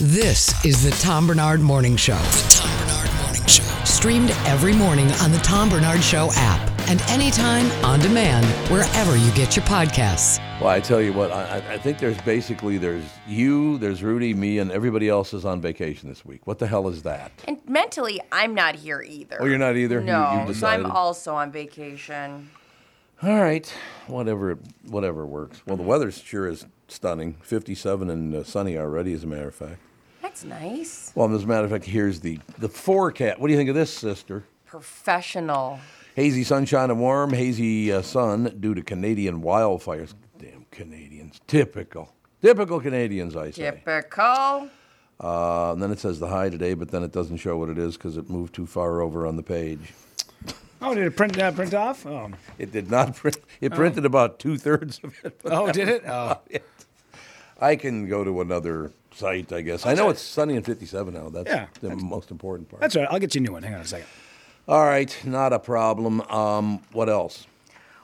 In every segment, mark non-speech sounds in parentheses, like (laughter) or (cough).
This is the Tom Barnard Morning Show. The Tom Barnard Morning Show. Streamed every morning on the Tom Barnard Show app and anytime on demand wherever you get your podcasts. Well, I tell you what, I, I think there's basically there's you, there's Rudy, me, and everybody else is on vacation this week. What the hell is that? And mentally, I'm not here either. Oh, you're not either. No, you've so I'm also on vacation. All right, whatever, whatever works. Well, the weather sure is stunning. 57 and uh, sunny already, as a matter of fact. That's nice. Well, as a matter of fact, here's the the forecast. What do you think of this, sister? Professional. Hazy sunshine and warm, hazy uh, sun due to Canadian wildfires. Damn Canadians, typical, typical Canadians, I say. Typical. Uh, and then it says the high today, but then it doesn't show what it is because it moved too far over on the page. Oh, did it print uh, print off? Oh, It did not print. It printed about two thirds of it. oh, did it? (laughs) Oh, I can go to another site, I guess. I know it's sunny and 57 now. That's Yeah, the most important part. that's all right. I'll get you a new one. Hang on a second. All right, not a problem. Um, what else?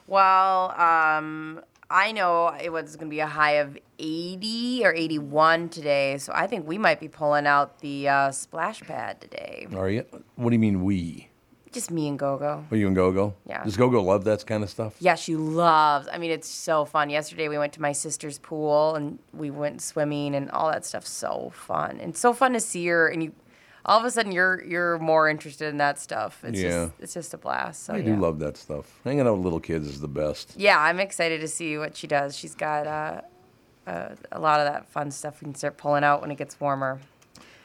Well, um, I know it was going to be a high of 80 or 81 today, so I think we might be pulling out the uh, splash pad today. Are you? What do you mean we? Just me and Gogo. Are you and Gogo? Yeah. Does Gogo love that kind of stuff? Yeah, she loves. I mean, it's so fun. Yesterday we went to my sister's pool and we went swimming and all that stuff. So fun and so fun to see her. And you, all of a sudden, you're you're more interested in that stuff. It's Yeah. just it's just a blast. So I yeah. do love that stuff. Hanging out with little kids is the best. Yeah, I'm excited to see what she does. She's got uh, uh, a lot of that fun stuff we can start pulling out when it gets warmer.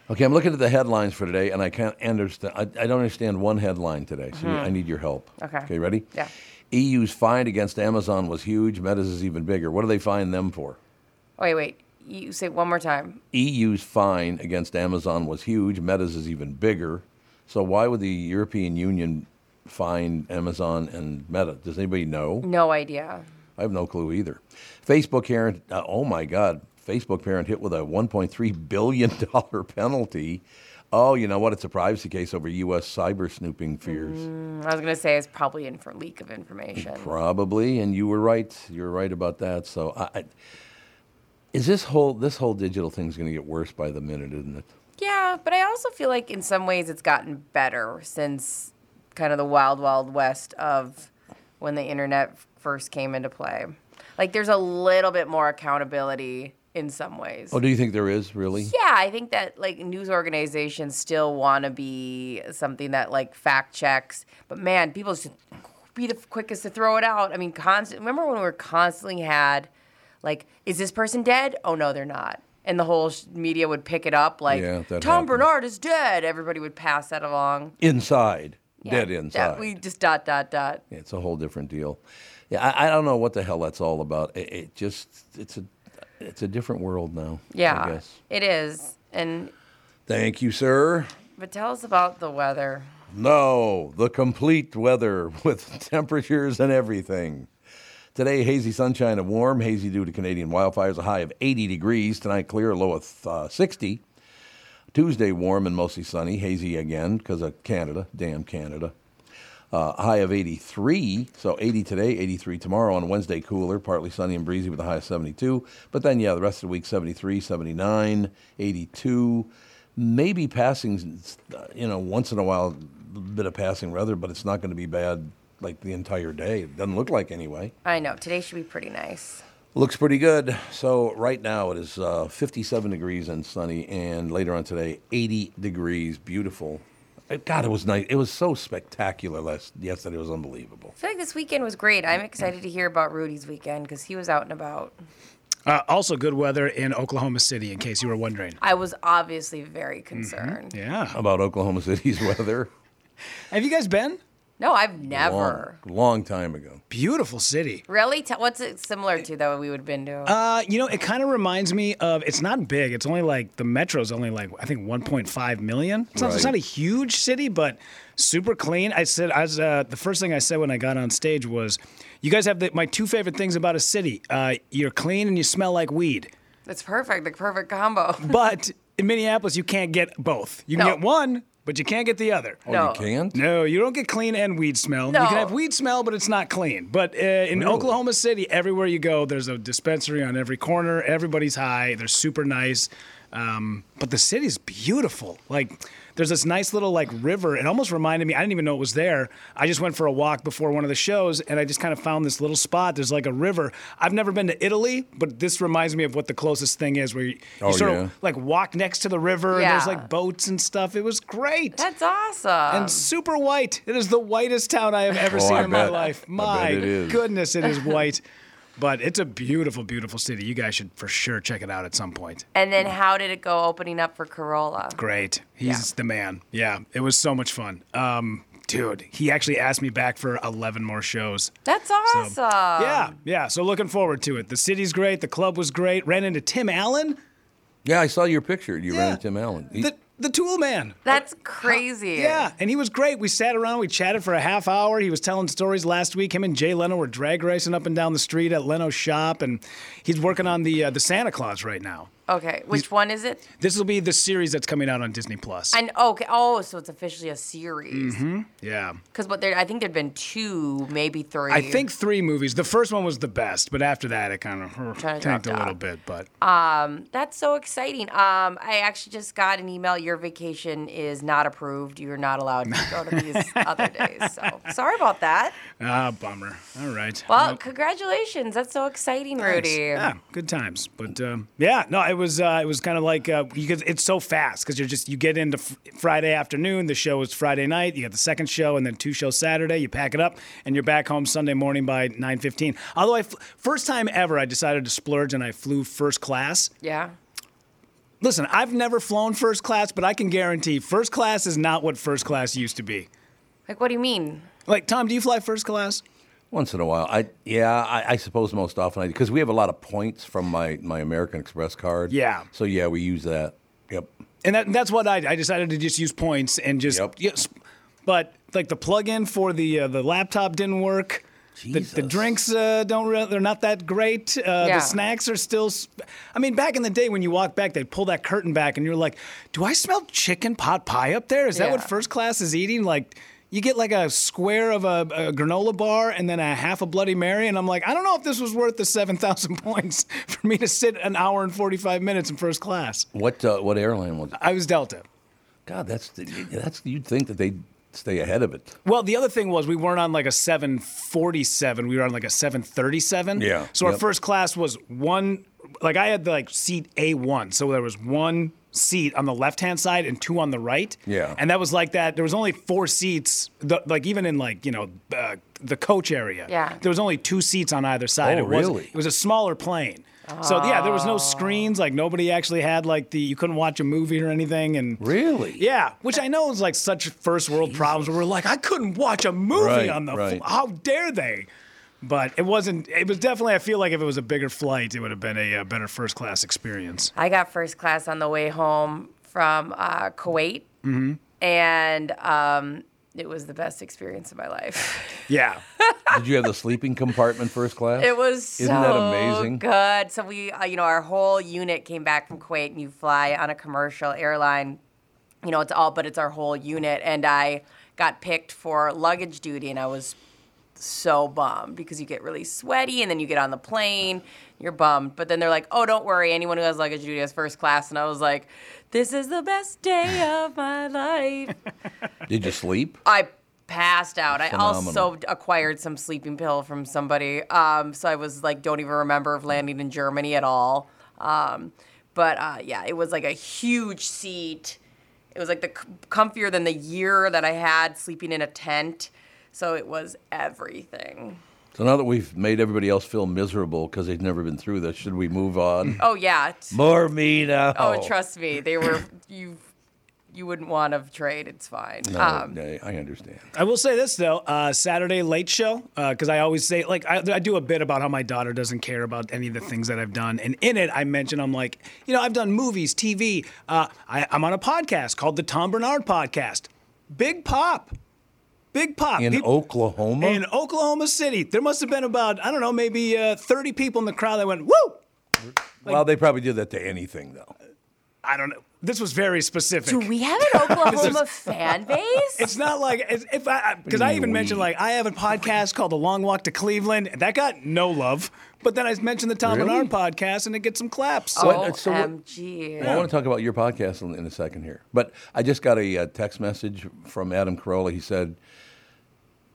Okay, I'm looking at the headlines for today, and I can't understand. I, I don't understand one headline today, so I need your help. Mm-hmm. Okay. Okay, ready? Yeah. EU's fine against Amazon was huge. Meta's is even bigger. What do they fine them for? Wait, wait. You say it one more time. EU's fine against Amazon was huge. Meta's is even bigger. So why would the European Union fine Amazon and Meta? Does anybody know? No idea. I have no clue either. Facebook here. uh, oh my God, Facebook parent hit with a 1.3 billion dollar (laughs) penalty. Oh, you know what? It's a privacy case over U.S. cyber snooping fears. Mm, I was gonna say it's probably in for leak of information. Probably, and you were right. You were right about that. So, I, I, is this whole this whole digital thing's going to get worse by the minute, isn't it? Yeah, but I also feel like in some ways it's gotten better since kind of the wild, wild west of when the internet first came into play. Like there's a little bit more accountability in some ways. Oh, do you think there is really? Yeah, I think that like news organizations still want to be something that like fact checks, but man, people should be the quickest to throw it out. I mean, constant. Remember when we were constantly had like, is this person dead? Oh no, they're not. And the whole sh- media would pick it up like, Yeah, Tom happened. Barnard is dead. Everybody would pass that along. Inside, Yeah, dead that- inside. we just dot dot dot. Yeah, it's a whole different deal. Yeah, I, I don't know what the hell that's all about. It, it just it's a it's a different world now. I Yeah, guess. it is. And Thank you, sir. but tell us about the weather. No, the complete weather (laughs) with temperatures and everything. Today, hazy sunshine and warm, hazy due to Canadian wildfires, a high of 80 degrees. Tonight, clear, low of uh, 60. Tuesday, warm and mostly sunny, hazy again because of Canada. Damn Canada. Uh, high of 83, so 80 today, 83 tomorrow. On Wednesday, cooler, partly sunny and breezy with a high of 72. But then, yeah, the rest of the week, 73, 79, 82. Maybe passing, you know, once in a while, a bit of passing weather, but it's not going to be bad like the entire day. It doesn't look like anyway. I know today should be pretty nice. Looks pretty good. So right now it is uh, 57 degrees and sunny, and later on today, 80 degrees, beautiful. God, it was nice. It was so spectacular last yesterday. It was unbelievable. I feel like this weekend was great. I'm excited to hear about Rudy's weekend because he was out and about. Uh, also, good weather in Oklahoma City, in case you were wondering. I was obviously very concerned. Yeah. About Oklahoma City's (laughs) weather, Have you guys been? No, I've long, never. long time ago. Beautiful city. Really? T- what's it similar to that we would have been to? Uh, you know, it kind of reminds me of. It's not big. It's only like the metro's only like I think 1.5 million. It's, not, it's not a huge city, but super clean. I said, I was uh, the first thing I said when I got on stage was, "You guys have the, my two favorite things about a city. Uh, you're clean and you smell like weed." That's perfect. The perfect combo. (laughs) But in Minneapolis, you can't get both. You can No. get one, but you can't get the other. Oh, No. you can't? No, you don't get clean and weed smell. No. You can have weed smell, but it's not clean. But uh, in Really? Oklahoma City, everywhere you go, there's a dispensary on every corner. Everybody's high. They're super nice. Um, but the city's beautiful. Like there's this nice little like river. It almost reminded me. I didn't even know it was there. I just went for a walk before one of the shows, and I just kind of found this little spot. There's like a river. I've never been to Italy, but this reminds me of what the closest thing is, where you, you Oh, sort yeah. of like walk next to the river, and there's like boats and stuff. It was great. That's awesome. and super white. It is the whitest town I have ever Oh, seen I in my life. My bet goodness, it is white. (laughs) But it's a beautiful, beautiful city. You guys should for sure check it out at some point. and then how did it go opening up for Carolla? Great. He's the man. Yeah, it was so much fun. Um, dude, he actually asked me back for 11 more shows. That's awesome. yeah, yeah. So looking forward to it. The city's great. The club was great. Ran into Tim Allen, Yeah, I saw your picture. You Yeah. ran into Tim Allen. He- the, the Tool Man. That's crazy. Yeah, and he was great. We sat around, we chatted for a half hour. He was telling stories last week. Him and Jay Leno were drag racing up and down the street at Leno's shop, and he's working on the uh, the Santa Claus right now. Okay. Which one is it? This will be the series that's coming out on Disney Plus. And okay. Oh, so it's officially a series. Mm-hmm. Yeah, Because what there, I think there'd been two, maybe three. I think three movies. The first one was the best, but after that, it kind of Kinda tanked a little off. bit. But that's so exciting. Um, I actually just got an email. Your vacation is not approved. You're not allowed to go to these (laughs) other days. So sorry about that. ah, bummer. All right. Well, congratulations. That's so exciting, Rudy. Yeah, good times. But um, yeah, no, it was uh, it was kind of like uh, because it's so fast because you're just you get into f- Friday afternoon. The show is Friday night. You got the second show and then two shows Saturday. You pack it up and you're back home Sunday morning by nine fifteen. Although I f- first time ever I decided to splurge and I flew first class. Yeah. Listen, I've never flown first class, but I can guarantee first class is not what first class used to be. Like, what do you mean? Like Tom, do you fly first class? Once in a while, I yeah, I, I suppose most often I because we have a lot of points from my my American Express card. Yeah. So yeah, we use that. Yep. And that, that's what I, I decided to just use points and just Yep. yes. But like the plug-in for the uh, the laptop didn't work. The, the drinks uh, don't re- they're not that great. Uh, Yeah. The snacks are still. I mean, back in the day when you walk back, they'd pull that curtain back, and you're like, "Do I smell chicken pot pie up there? Is that what first class is eating?" Like. You get like a square of a, a granola bar and then a half a Bloody Mary, and I'm like, I don't know if this was worth the seven thousand (laughs) points for me to sit an hour and forty five minutes in first class. What uh, what airline was it? I was Delta. God, that's that's you'd think that they'd stay ahead of it. Well, the other thing was we weren't on like a 747. We were on like a 737. Yeah, So our first class was one, like I had like seat A1. So there was one seat on the left hand side and two on the right. Yeah. And that was like that. There was only four seats, the, like even in like, you know, uh, the coach area. Yeah. There was only two seats on either side. Oh, it was, really? It was a smaller plane. So yeah, there was no screens. Like nobody actually had like the you couldn't watch a movie or anything. And Really? yeah, which I know is like such first world problems where we're like, I couldn't watch a movie Right, on the. fl- how dare they? But it wasn't. It was definitely. I feel like if it was a bigger flight, it would have been a, uh better first class experience. I got first class on the way home from uh, Kuwait, Mm-hmm. and um, it was the best experience of my life. (laughs) Yeah, Did you have the sleeping compartment first class? It was so Isn't that amazing? good. So we, uh, you know, our whole unit came back from Kuwait, and you fly on a commercial airline. You know, it's all, but it's our whole unit, and I got picked for luggage duty, and I was so bummed because you get really sweaty, and then you get on the plane, you're bummed. But then they're like, "Oh, don't worry, anyone who has luggage duty has first class," and I was like, "This is the best day of my (laughs) life." Did you sleep? I passed out. I also acquired some sleeping pill from somebody. Um, so I was like, don't even remember of landing in Germany at all. Um, but uh, yeah, it was like a huge seat. It was like the comfier than the year that I had sleeping in a tent. So it was everything. So now that we've made everybody else feel miserable because they've never been through this, should we move on? (laughs) Oh yeah. More me now. Oh, trust me, they were you. You wouldn't want to trade. It's fine. No, um, no, I understand. I will say this though: uh, Saturday late show, because I always say like I, I do a bit about how my daughter doesn't care about any of the things that I've done, and in it I mention I'm like, you know, I've done movies, TV. Uh, I, I'm on a podcast called the Tom Barnard Podcast. Big pop, big pop. In Peop- Oklahoma? in Oklahoma City, there must have been about I don't know, maybe uh, 30 people in the crowd that went woo. well, they probably do that to anything, though. I don't know. This was very specific. Do we have an (laughs) Oklahoma fan base? (laughs) It's not like if I because I even mentioned like I have a podcast called The Long Walk to Cleveland. That got no love, but then I mentioned the Tom Really? Barnard podcast and it gets some claps. What- so what- OMG. Well, I want to talk about your podcast in, in a second here. But I just got a, uh text message from Adam Carolla. He said,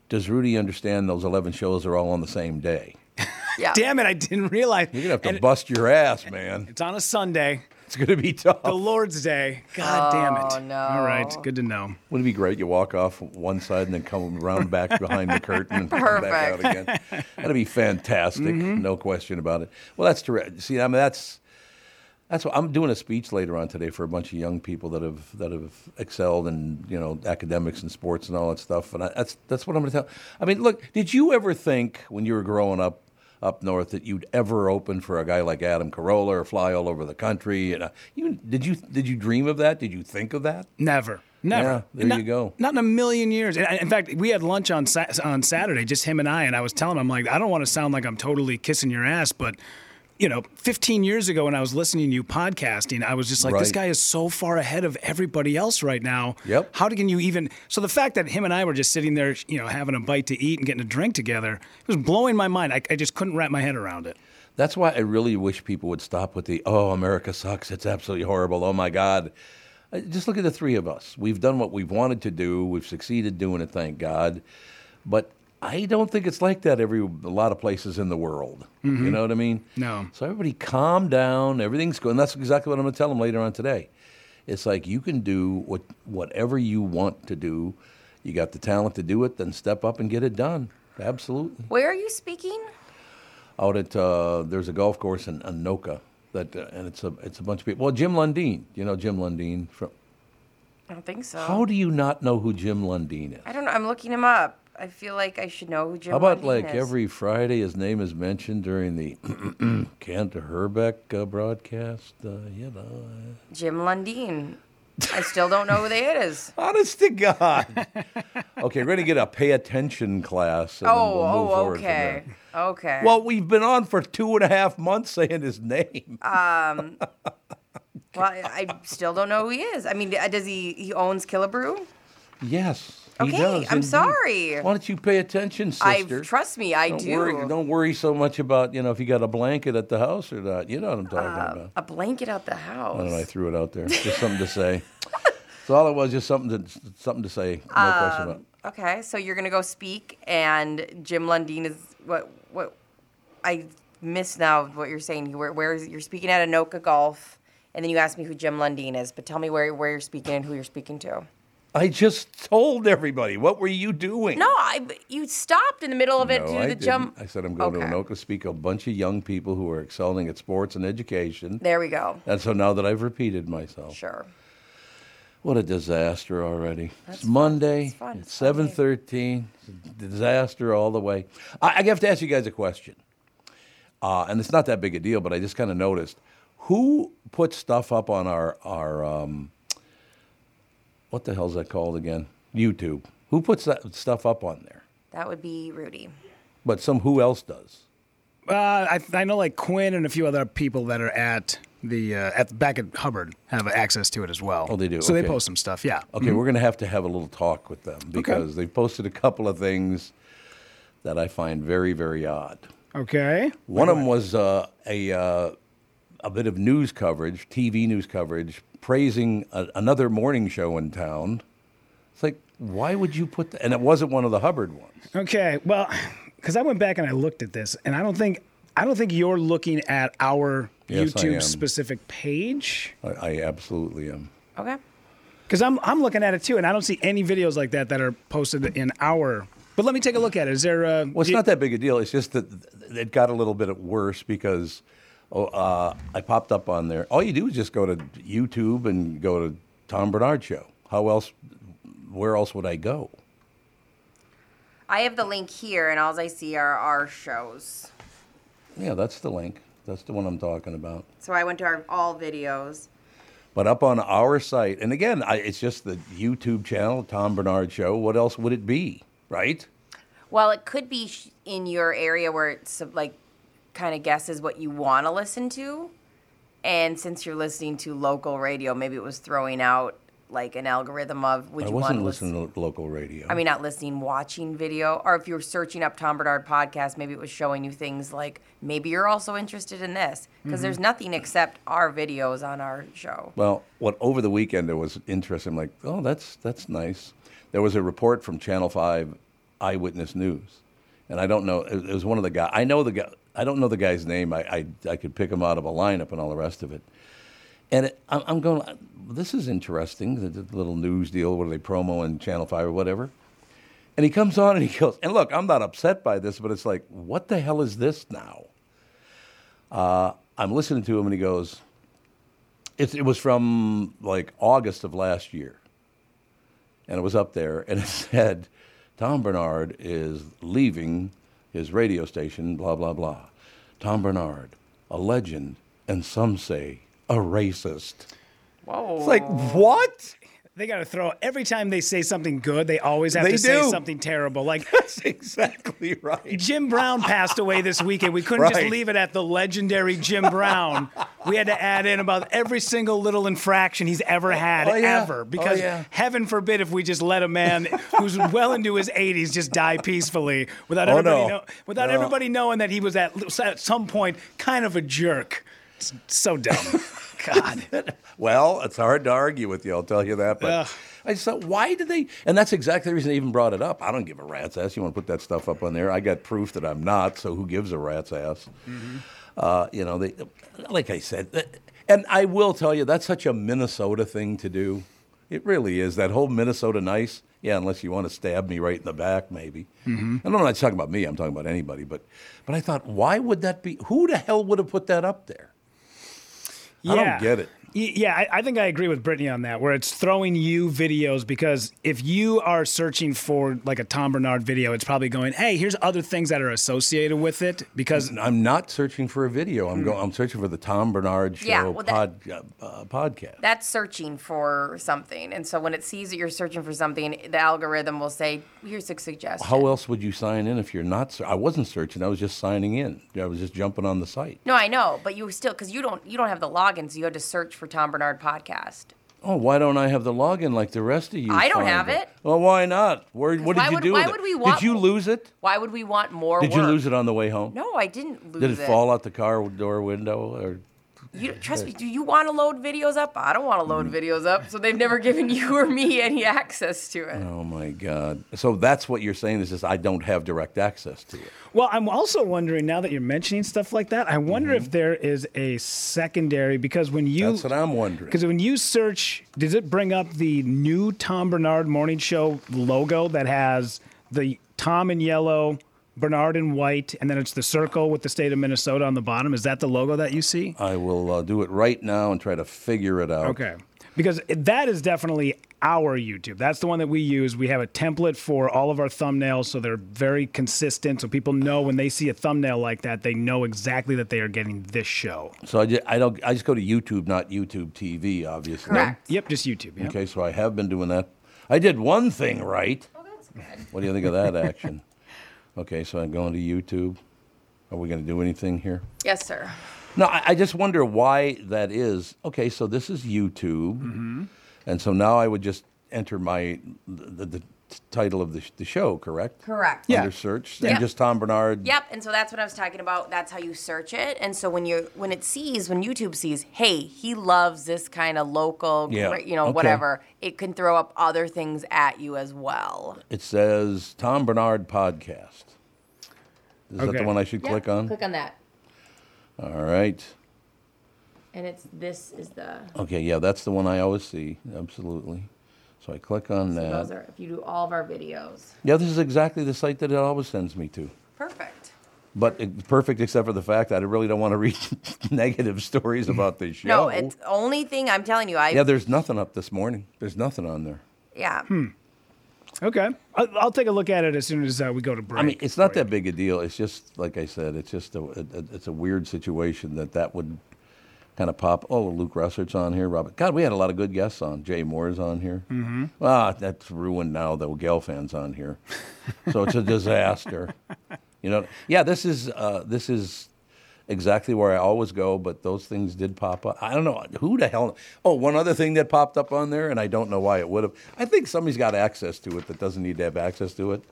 Does Rudy understand those 11 shows are all on the same day? (laughs) Yeah. Damn it! I didn't realize. You're going to have to And bust your ass, man. It's on a Sunday, It's going to be tough. the Lord's Day. God damn it! Oh, no. All right, good to know. Wouldn't it be great? You walk off one side and then come around back behind the curtain and come back out Perfect. again. (laughs) That'd be fantastic, Mm-hmm. no question about it. Well, that's terrific. See, I mean, that's that's what I'm doing a speech later on today for a bunch of young people that have that have excelled in you know academics and sports and all that stuff. And I, that's that's what I'm going to tell. I mean, look, did you ever think when you were growing up? Up north, that you'd ever open for a guy like Adam Carolla or fly all over the country, and uh, you did you did you dream of that? Did you think of that? Never. Never. Yeah, there not, you go. Not in a million years. In fact, we had lunch on on Saturday, just him and I, and I was telling him, I'm like, I don't want to sound like I'm totally kissing your ass, but you know, 15 years ago when I was listening to you podcasting, I was just like, this guy is so far ahead of everybody else right now. Yep. How can you even? So the fact that him and I were just sitting there, you know, having a bite to eat and getting a drink together, it was blowing my mind. I, I just couldn't wrap my head around it. That's why I really wish people would stop with the "Oh, America sucks. It's absolutely horrible. Oh my God." Uh, Just look at the three of us. We've done what we've wanted to do. We've succeeded doing it, thank God. But I don't think it's like that every a lot of places in the world. You know what I mean? No. So everybody, calm down. Everything's good. And that's exactly what I'm going to tell them later on today. It's like you can do what whatever you want to do. You got the talent to do it. Then step up and get it done. Absolutely Where are you speaking? out at uh, there's a golf course in Anoka that uh, and it's a it's a bunch of people. Well, Jim Lundeen, you know Jim Lundeen from. I don't think so. How do you not know who Jim Lundeen is? I don't know. I'm looking him up. I feel like I should know who Jim. How about like is. every Friday his name is mentioned during the (clears throat) Kent Hrbek uh, broadcast? Uh, you know, Jim Lundeen. I still don't know who that is. (laughs) honest to God. okay, we're gonna get a pay attention class. And Oh, we'll oh, okay. Okay. Well, we've been on for two and a half months saying his name. um, well, I, I still don't know who he is. I mean, uh, does he? He owns Killabrew. yes. He Okay, does, I'm indeed. sorry. Why don't you pay attention, I sister? trust me. I don't do. Worry, don't worry so much about you know if you got a blanket at the house or not. You know what I'm talking Uh, about. a blanket out the house. I know. I threw it out there. Just something to say. (laughs) So all it was just something to something to say. No question about. it. Okay, so you're gonna go speak, and Jim Lundeen is what? What? I missed now what you're saying. Where, where is you're speaking at Anoka Golf, and then you asked me who Jim Lundeen is. But tell me where where you're speaking and who you're speaking to. I just told everybody. What were you doing? No, I. You stopped in the middle of it No, to do I the didn't. jump. I said I'm going Okay. to Anoka speak a bunch of young people who are excelling at sports and education. There we go. And so now that I've repeated myself, Sure. what a disaster already. it's Monday. It's fun. It's It's Monday. seven thirteen. Disaster all the way. I, I have to ask you guys a question, uh, and it's not that big a deal, but I just kind of noticed who put stuff up on our our um, what the hell's that called again? YouTube. Who puts that stuff up on there? That would be Rudy. But some who else does? Uh, I, I know like Quinn and a few other people that are at the uh, at back at Hubbard have access to it as well. Oh, they do? So they post some stuff. Yeah. Okay, we're going to have to have a little talk with them because they've posted a couple of things that I find very, very odd. Okay. One of them was uh, a uh, a bit of news coverage, TV news coverage, praising a, another morning show in town. It's like, why would you put that? And it wasn't one of the Hubbard ones. Okay. Well, because I went back and I looked at this, and I don't think I don't think you're looking at our Yes, YouTube specific page. I, I absolutely am. Okay. Because I'm I'm looking at it too, and I don't see any videos like that that are posted in our. But let me take a look at it. Is there? Uh, Well, it's not that big a deal. It's just that it got a little bit worse because oh, uh, I popped up on there. All you do is just go to YouTube and go to Tom Barnard Show. How else? Where else would I go? I have the link here, and all I see are our shows. Yeah, that's the link. That's the one I'm talking about. So I went to our all videos. But up on our site, and again, I, it's just the YouTube channel, Tom Barnard Show. What else would it be, right? Well, it could be in your area where it's like kind of guesses what you want to listen to. And since you're listening to local radio, maybe it was throwing out like an algorithm of would I you wasn't want to listen? listening to local radio. I mean, not listening, watching video, or if you were searching up Tom Barnard podcast, maybe it was showing you things like maybe you're also interested in this because there's mm-hmm. nothing except our videos on our show. Well, what over the weekend it was interesting. I'm like, oh, that's that's nice. There was a report from Channel Five Eyewitness News, and I don't know. It, it was one of the guys. I know the guy. I don't know the guy's name. I, I I could pick him out of a lineup and all the rest of it. And it, I'm, going. This is interesting. The, little news deal. What are they promo in Channel Five or whatever? And he comes on and he goes. And look, I'm not upset by this, but it's like, what the hell is this now? Uh, I'm listening to him and he goes. It, it was from like August of last year. And it was up there and it (laughs) said, Tom Barnard is leaving his radio station, blah, blah, blah. Tom Barnard, a legend, and some say a racist. Whoa. It's like, what? They got to throw every time they say something good, they always have They to say something terrible. Like (laughs) That's exactly right. Jim Brown passed away this weekend. We couldn't just leave it at the legendary Jim Brown. We had to add in about every single little infraction he's ever oh, had, Oh, yeah. ever. Oh, Because yeah. heaven forbid if we just let a man who's well into his 80s just die peacefully without Oh, everybody no. know, without No. everybody knowing that he was at, at some point kind of a jerk. It's so dumb. (laughs) God. (laughs) Well, it's hard to argue with you, I'll tell you that. But. I just thought, why did they? And that's exactly the reason they even brought it up. I don't give a rat's ass. You want to put that stuff up on there? I got proof that I'm not, so who gives a rat's ass? Uh, you know, they, like I said, and I will tell you, that's such a Minnesota thing to do. It really is. That whole Minnesota nice. Yeah, unless you want to stab me right in the back, maybe. And I'm not talking about me. I'm talking about anybody. But, but I thought, why would that be? Who the hell would have put that up there? I don't get it. Y- Yeah, I, I think I agree with Brittany on that, where it's throwing you videos because if you are searching for like a Tom Barnard video, it's probably going, hey, here's other things that are associated with it because I'm not searching for a video. I'm going. I'm searching for the Tom Barnard Show Yeah, well, pod, uh, uh, podcast. That's searching for something. And so when it sees that you're searching for something, the algorithm will say, here's a suggestion. How else would you sign in if you're not? ser- I wasn't searching. I was just signing in. I was just jumping on the site. No, I know, but you still because you don't you don't have the login, so you had to search for Tom Barnard podcast. Oh, why don't I have the login like the rest of you? I don't have it. Well, why not? Where, what did you would- do why would it? we want- did you lose it? Why would we want more? Did you lose it on the way home? No, I didn't lose it. Did it fall out the car door window? Or You trust me. Do you want to load videos up? I don't want to load videos up, so they've never (laughs) given you or me any access to it. oh my God! So that's what you're saying is just I don't have direct access to it. Well, I'm also wondering now that you're mentioning stuff like that, I wonder Mm-hmm. if there is a secondary because when you That's what I'm wondering. because when you search, does it bring up the new Tom Barnard Morning Show logo that has the Tom in yellow, Barnard in white, and then it's the circle with the state of Minnesota on the bottom? Is that the logo that you see? I will uh, do it right now and try to figure it out. Okay. Because that is definitely our YouTube. That's the one that we use. We have a template for all of our thumbnails, so they're very consistent. So people know when they see a thumbnail like that, they know exactly that they are getting this show. So I just, I don't I just go to YouTube, not YouTube TV, obviously. Correct. Yep, just YouTube. Yeah. Okay, so I have been doing that. I did one thing right. Oh, that's good. What do you think of that action? (laughs) Okay, so I'm going to YouTube. Are we going to do anything here? Yes, sir. No, I, I just wonder why that is. Okay, so this is YouTube, Mm-hmm. and so now I would just enter my the, the title of the, sh- the show, correct? Correct. Yeah. Under search, Yeah. and just Tom Barnard. Yep, and so that's what I was talking about. That's how you search it. And so when you when it sees when YouTube sees, hey, he loves this kind of local, Yeah, great- you know, okay. whatever, it can throw up other things at you as well. It says Tom Barnard podcast. Is that the one I should click on? Click on that, All right. and it's this is the. Okay, yeah, that's the one I always see. Absolutely. So I click on So that. those are if you do all of our videos. Yeah, this is exactly the site that it always sends me to. Perfect. But it's perfect except for the fact that I really don't want to (laughs) read negative stories about the show. No, it's only thing I'm telling you. I yeah, there's nothing up this morning. There's nothing on there. yeah. Hmm. Okay. I'll, I'll take a look at it as soon as uh, we go to break. I mean, it's not for you. that big a deal. It's just like I said. It's just a, it, it- it's a weird situation that that would kind of pop. Oh, Luke Russert's on here. Robert, God, we had a lot of good guests on. Jay Mohr's on here. Mm-hmm. Ah, that's ruined now. The Gelfand's on here, so it's a (laughs) disaster. You know, yeah. This is uh, this is exactly where I always go, but those things did pop up. I don't know who the hell. Oh, one other thing that popped up on there, and I don't know why it would have. I think somebody's got access to it that doesn't need to have access to it.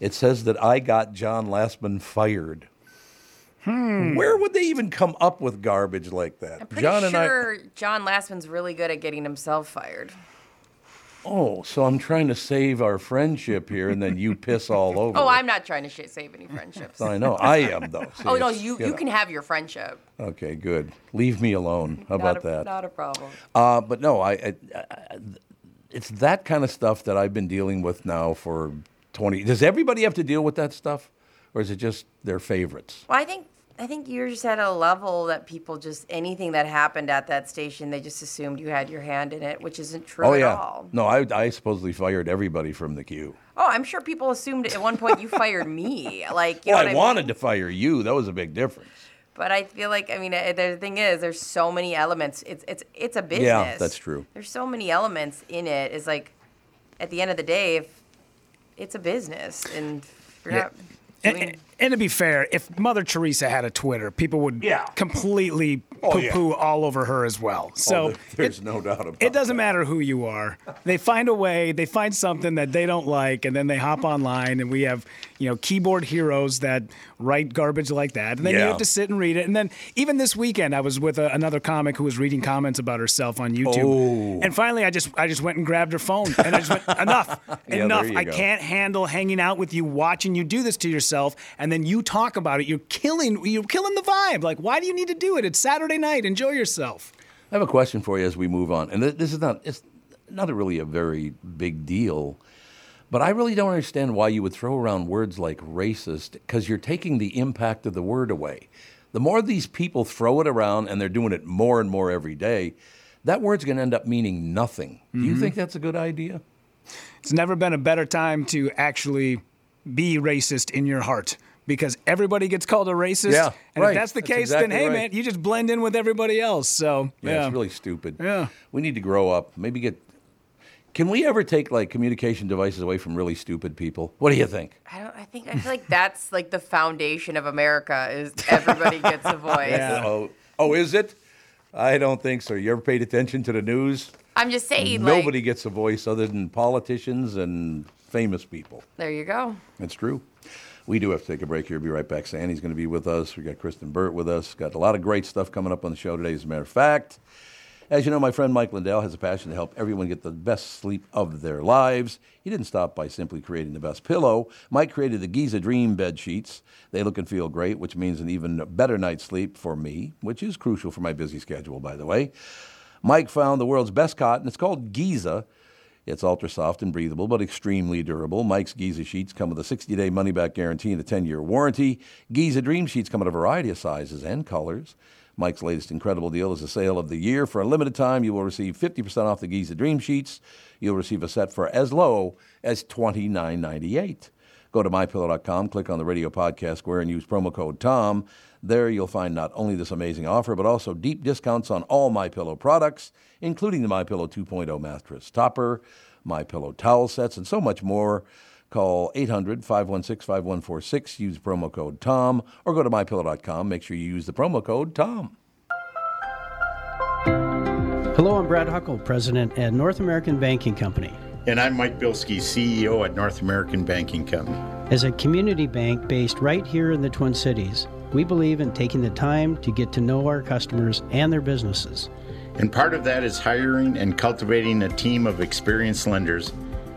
It says that I got John Lastman fired. Hmm. Where would they even come up with garbage like that? I'm pretty John sure and I, John Lastman's really good at getting himself fired. Oh, so I'm trying to save our friendship here, and then you piss all over. oh, I'm not trying to sh- save any friendships. I know. I am, though. See, (laughs) oh, no, you, you, you know. can have your friendship. Okay, good. Leave me alone. How about a, that? Not a problem. Uh, but no, I, I, I, it's that kind of stuff that I've been dealing with now for 20. Does everybody have to deal with that stuff? Or is it just their favorites? Well, I think I think you're just at a level that people just anything that happened at that station, they just assumed you had your hand in it, which isn't true oh, at yeah. all. No, I, I supposedly fired everybody from the Q. Oh, I'm sure people assumed at one point you fired me. (laughs) Like, you well, I, I wanted mean? to fire you. That was a big difference. But I feel like I mean the thing is there's so many elements. It's it's it's a business. Yeah, that's true. There's so many elements in it. It's like at the end of the day, if it's a business and you're yeah. not and, and, to be fair, if Mother Teresa had a Twitter, people would yeah. completely oh, poo-poo yeah. all over her as well. Oh, so oh, there's it, no doubt about it. It doesn't that. matter who you are. They find a way. They find something that they don't like, and then they hop online, and we have you know keyboard heroes that write garbage like that, and then yeah. you have to sit and read it. And then even this weekend, I was with a, another comic who was reading comments about herself on YouTube, oh. and finally, I just I just went and grabbed her phone, and I just went (laughs) enough, enough. I go. can't handle hanging out with you, watching you do this to yourself, and then you talk about it. You're killing you're killing the vibe. Like, why do you need to do it? It's Saturday night. Enjoy yourself. I have a question for you as we move on, and this is not it's not a really a very big deal. But I really don't understand why you would throw around words like racist because you're taking the impact of the word away. The more these people throw it around, and they're doing it more and more every day, that word's going to end up meaning nothing. Mm-hmm. Do you mm-hmm. think that's a good idea? It's never been a better time to actually be racist in your heart because everybody gets called a racist. Yeah, and right. if that's the that's case, exactly then hey, right. man, you just blend in with everybody else. So yeah, yeah, it's really stupid. Yeah, we need to grow up. Maybe get can we ever take like communication devices away from really stupid people? What do you think? I don't. I think I feel like that's like the foundation of America is everybody gets a (laughs) voice. Yeah. Oh, oh, is it? I don't think so. You ever paid attention to the news? I'm just saying. Nobody like, gets a voice other than politicians and famous people. There you go. That's true. We do have to take a break here. Be right back. Sandy's going to be with us. We got Kristyn Burtt with us. Got a lot of great stuff coming up on the show today. As a matter of fact. As you know, my friend Mike Lindell has a passion to help everyone get the best sleep of their lives. He didn't stop by simply creating the best pillow. Mike created the Giza Dream bed sheets. They look and feel great, which means an even better night's sleep for me, which is crucial for my busy schedule, by the way. Mike found the world's best cotton. It's called Giza. It's ultra soft and breathable, but extremely durable. Mike's Giza sheets come with a 60 day money back guarantee and a 10 year warranty. Giza Dream sheets come in a variety of sizes and colors. Mike's latest incredible deal is a sale of the year. For a limited time, you will receive 50% off the Giza Dream Sheets. You'll receive a set for as low as $29.98. Go to mypillow.com, click on the radio podcast square, and use promo code TOM. There you'll find not only this amazing offer, but also deep discounts on all MyPillow products, including the MyPillow 2.0 mattress topper, MyPillow towel sets, and so much more. Call 800 516 5146, use promo code TOM, or go to mypillow.com. Make sure you use the promo code TOM. Hello, I'm Brad Huckle, President at North American Banking Company. And I'm Mike Bilski, CEO at North American Banking Company. As a community bank based right here in the Twin Cities, we believe in taking the time to get to know our customers and their businesses. And part of that is hiring and cultivating a team of experienced lenders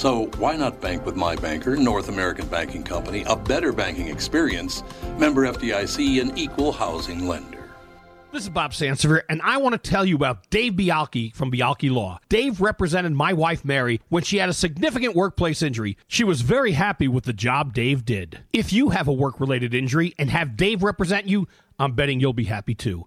So why not bank with my banker, North American Banking Company, a better banking experience, member FDIC, an equal housing lender. This is Bob Sansevere, and I want to tell you about Dave Bialke from Bialke Law. Dave represented my wife Mary when she had a significant workplace injury. She was very happy with the job Dave did. If you have a work related injury and have Dave represent you, I'm betting you'll be happy too.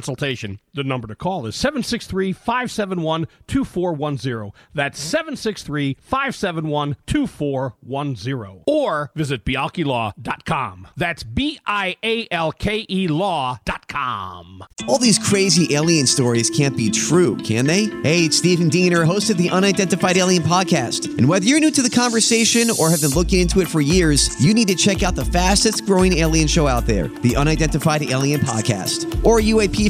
consultation. The number to call is 763 571 2410. That's 763 571 2410. Or visit bialkelaw.com. That's B I A L K E law.com. All these crazy alien stories can't be true, can they? Hey, it's Stephen Diener, host of the Unidentified Alien Podcast. And whether you're new to the conversation or have been looking into it for years, you need to check out the fastest growing alien show out there, the Unidentified Alien Podcast, or UAP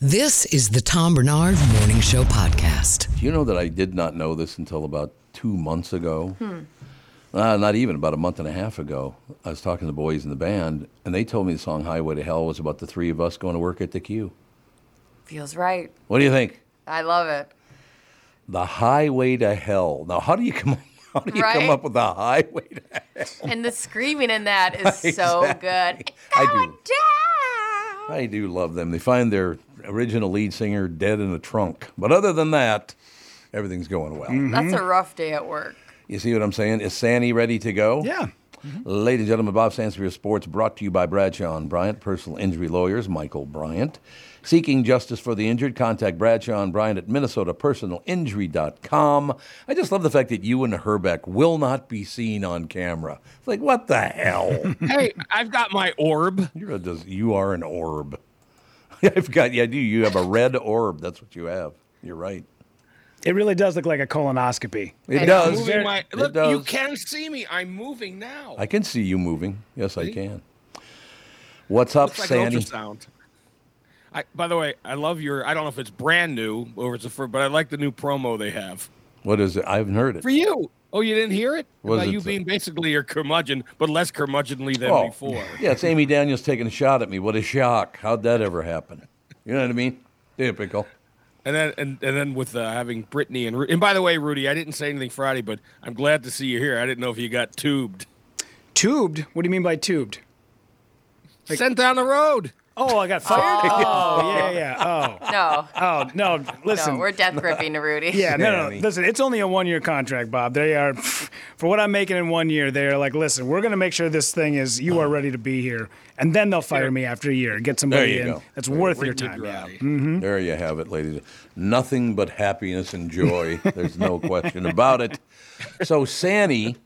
This is the Tom Barnard Morning Show podcast. You know that I did not know this until about two months ago? Uh, not even about a month and a half ago. I was talking to the boys in the band, and they told me the song "Highway to Hell" was about the three of us going to work at the Q. Feels right. What do you think? I love it. The Highway to Hell. Now, how do you come? (laughs) How do you come up with the Highway to Hell? And the screaming in that is (laughs) so good. I do. down. I do love them. They find their original lead singer dead in a trunk, but other than that, everything's going well. Mm-hmm. That's a rough day at work. You see what I'm saying? Is Sandy ready to go? Yeah. Mm-hmm. Ladies and gentlemen, Bob Sansevere Sports brought to you by Bradshaw and Bryant, personal injury lawyers, Michael Bryant. Seeking justice for the injured, contact Bradshaw and Bryant at minnesotapersonalinjury.com. I just love the fact that you and Hrbek will not be seen on camera. It's like, what the hell? (laughs) hey, I've got my orb. You're a, you are an orb. (laughs) I've got, yeah, I do. You have a red orb. That's what you have. You're right. It really does look like a colonoscopy. It I does. Moving my, It does. you can see me. I'm moving now. I can see you moving. Yes, I can. What's up, Looks like Sandy? ultrasound. I, by the way, I love your. I don't know if it's brand new or it's a fir- but I like the new promo they have What is it? I haven't heard it. for you. Oh, you didn't hear it? Was About it you the- being basically your curmudgeon, but less curmudgeonly than Oh, before. (laughs) Yeah, it's Amy Daniels taking a shot at me. What a shock. How'd that ever happen? You know what I mean? Typical. And then and, and then with uh, having Brittany and Ru- and by the way, Rudy, I didn't say anything Friday, but I'm glad to see you here. I didn't know if you got tubed. Tubed? What do you mean by tubed? Sent down the road. Oh, I got fired? Oh, yeah, yeah. Oh no, Oh, oh, no. Listen. no, we're death gripping to Rudy. Yeah, no, no, no. Listen, it's only a one year contract, Bob. They are, for what I'm making in one year, they're like, listen, we're going to make sure this thing is, you are ready to be here. And then they'll fire me after a year. Get somebody in go. that's worth your time. Yeah. dry. Mm-hmm. There you have it, ladies. Nothing but happiness and joy. There's no question about it. So, Sandy,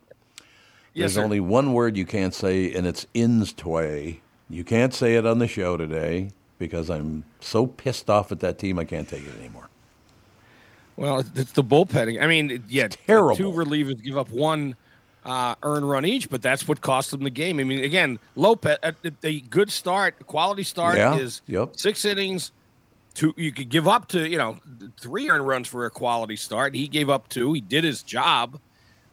Yes, there's sir. only one word you can't say, and it's instway. You can't say it on the show today because I'm so pissed off at that team, I can't take it anymore. Well, it's- the bullpenning. I mean, yeah, Terrible. Two relievers give up one uh, earned run each, but that's what cost them the game. I mean, again, Lopez, a, a good start, quality start Yeah, is yep. six innings. Two, you could give up to you know three earned runs for a quality start. He gave up two. He did his job,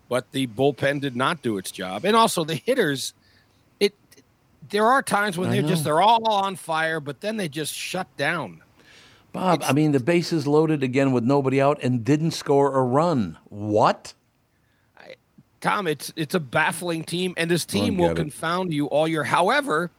but the bullpen did not do its job. And also the hitters, it there are times when I they're know. just they're all on fire, but then they just shut down. Bob, I mean, the bases loaded again with nobody out and didn't score a run. What? Tom, it's it's a baffling team, and this team will it. confound you all year. However,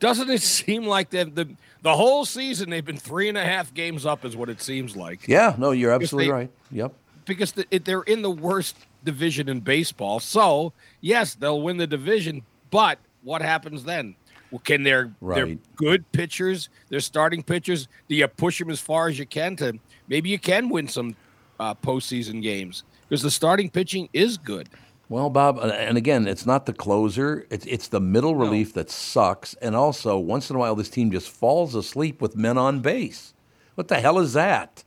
doesn't it (laughs) seem like the the the whole season they've been three and a half games up, is what it seems like. Yeah, no, you're absolutely they- right. Yep. Because the, it, they're in the worst division in baseball. So yes, they'll win the division, but what happens then? Well, can their their good pitchers, their starting pitchers, do you push them as far as you can to maybe you can win some uh, postseason games because the starting pitching is good. Well, Bob, uh, and again, it's not the closer. It's it's the middle relief that sucks, and also once in a while this team just falls asleep with men on base. What the hell is that?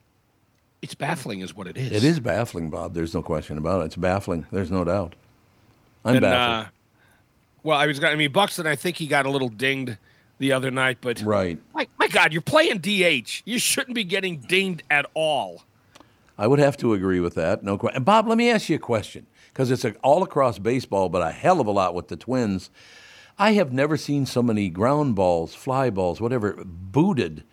It's baffling, is what it is. It is baffling, Bob. There's no question about it. It's baffling. There's no doubt. I'm And, baffled. uh, well, I was. gonna- I mean, Buxton. I think he got a little dinged the other night, but right. my, my God, you're playing DH. You shouldn't be getting dinged at all. I would have to agree with that. No question. And Bob, let me ask you a question because it's a, all across baseball, but a hell of a lot with the Twins. I have never seen so many ground balls, fly balls, whatever, booted.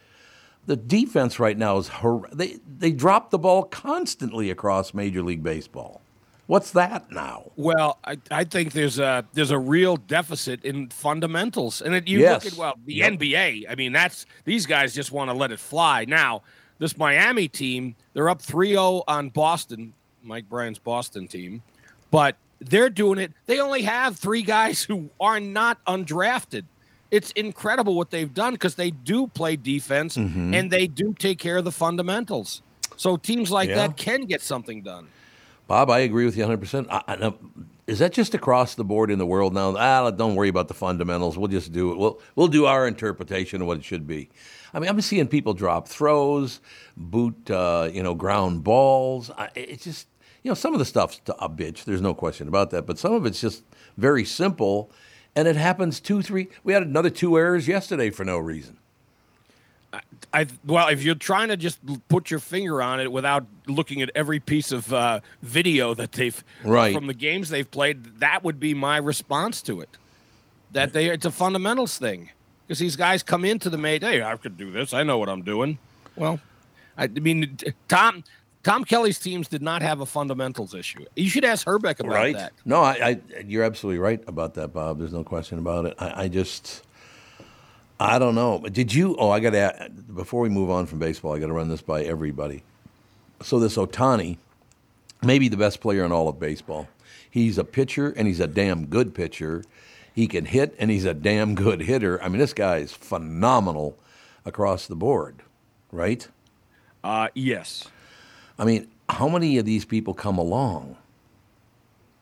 The defense right now is hor- they they drop the ball constantly across Major League Baseball. What's that now? Well, I, I think there's a there's a real deficit in fundamentals, and it, you Yes. look at well the Yep. NBA. I mean, that's these guys just want to let it fly. Now, this Miami team, they're up 3-0 on Boston, Mike Bryan's Boston team, but they're doing it. They only have three guys who are not undrafted. It's incredible what they've done because they do play defense Mhm. and they do take care of the fundamentals. So teams like Yeah. that can get something done. Bob, I agree with you 100%. I, I, is that just across the board in the world now? Ah, don't worry about the fundamentals. We'll just do it. We'll, we'll do our interpretation of what it should be. I mean, I'm seeing people drop throws, boot, uh, you know, ground balls. I, it's just, you know, some of the stuff's a bitch. There's no question about that. But some of it's just very simple. And it happens two, three. We had another two errors yesterday for no reason. I well, if you're trying to just put your finger on it without looking at every piece of uh, video that they've Right. from the games they've played, that would be my response to it. That they it's a fundamentals thing because these guys come into the made. Hey, I could do this. I know what I'm doing. Well, I, I mean, Tom Tom Kelly's teams did not have a fundamentals issue. You should ask Hrbek about right? that. No, I, I, you're absolutely right about that, Bob. There's no question about it. I, I just, I don't know. Did you? Oh, I got to. Before we move on from baseball, I got to run this by everybody. So this Otani, maybe the best player in all of baseball. He's a pitcher, and he's a damn good pitcher. He can hit, and he's a damn good hitter. I mean, this guy is phenomenal across the board, right? Uh, yes. I mean, how many of these people come along?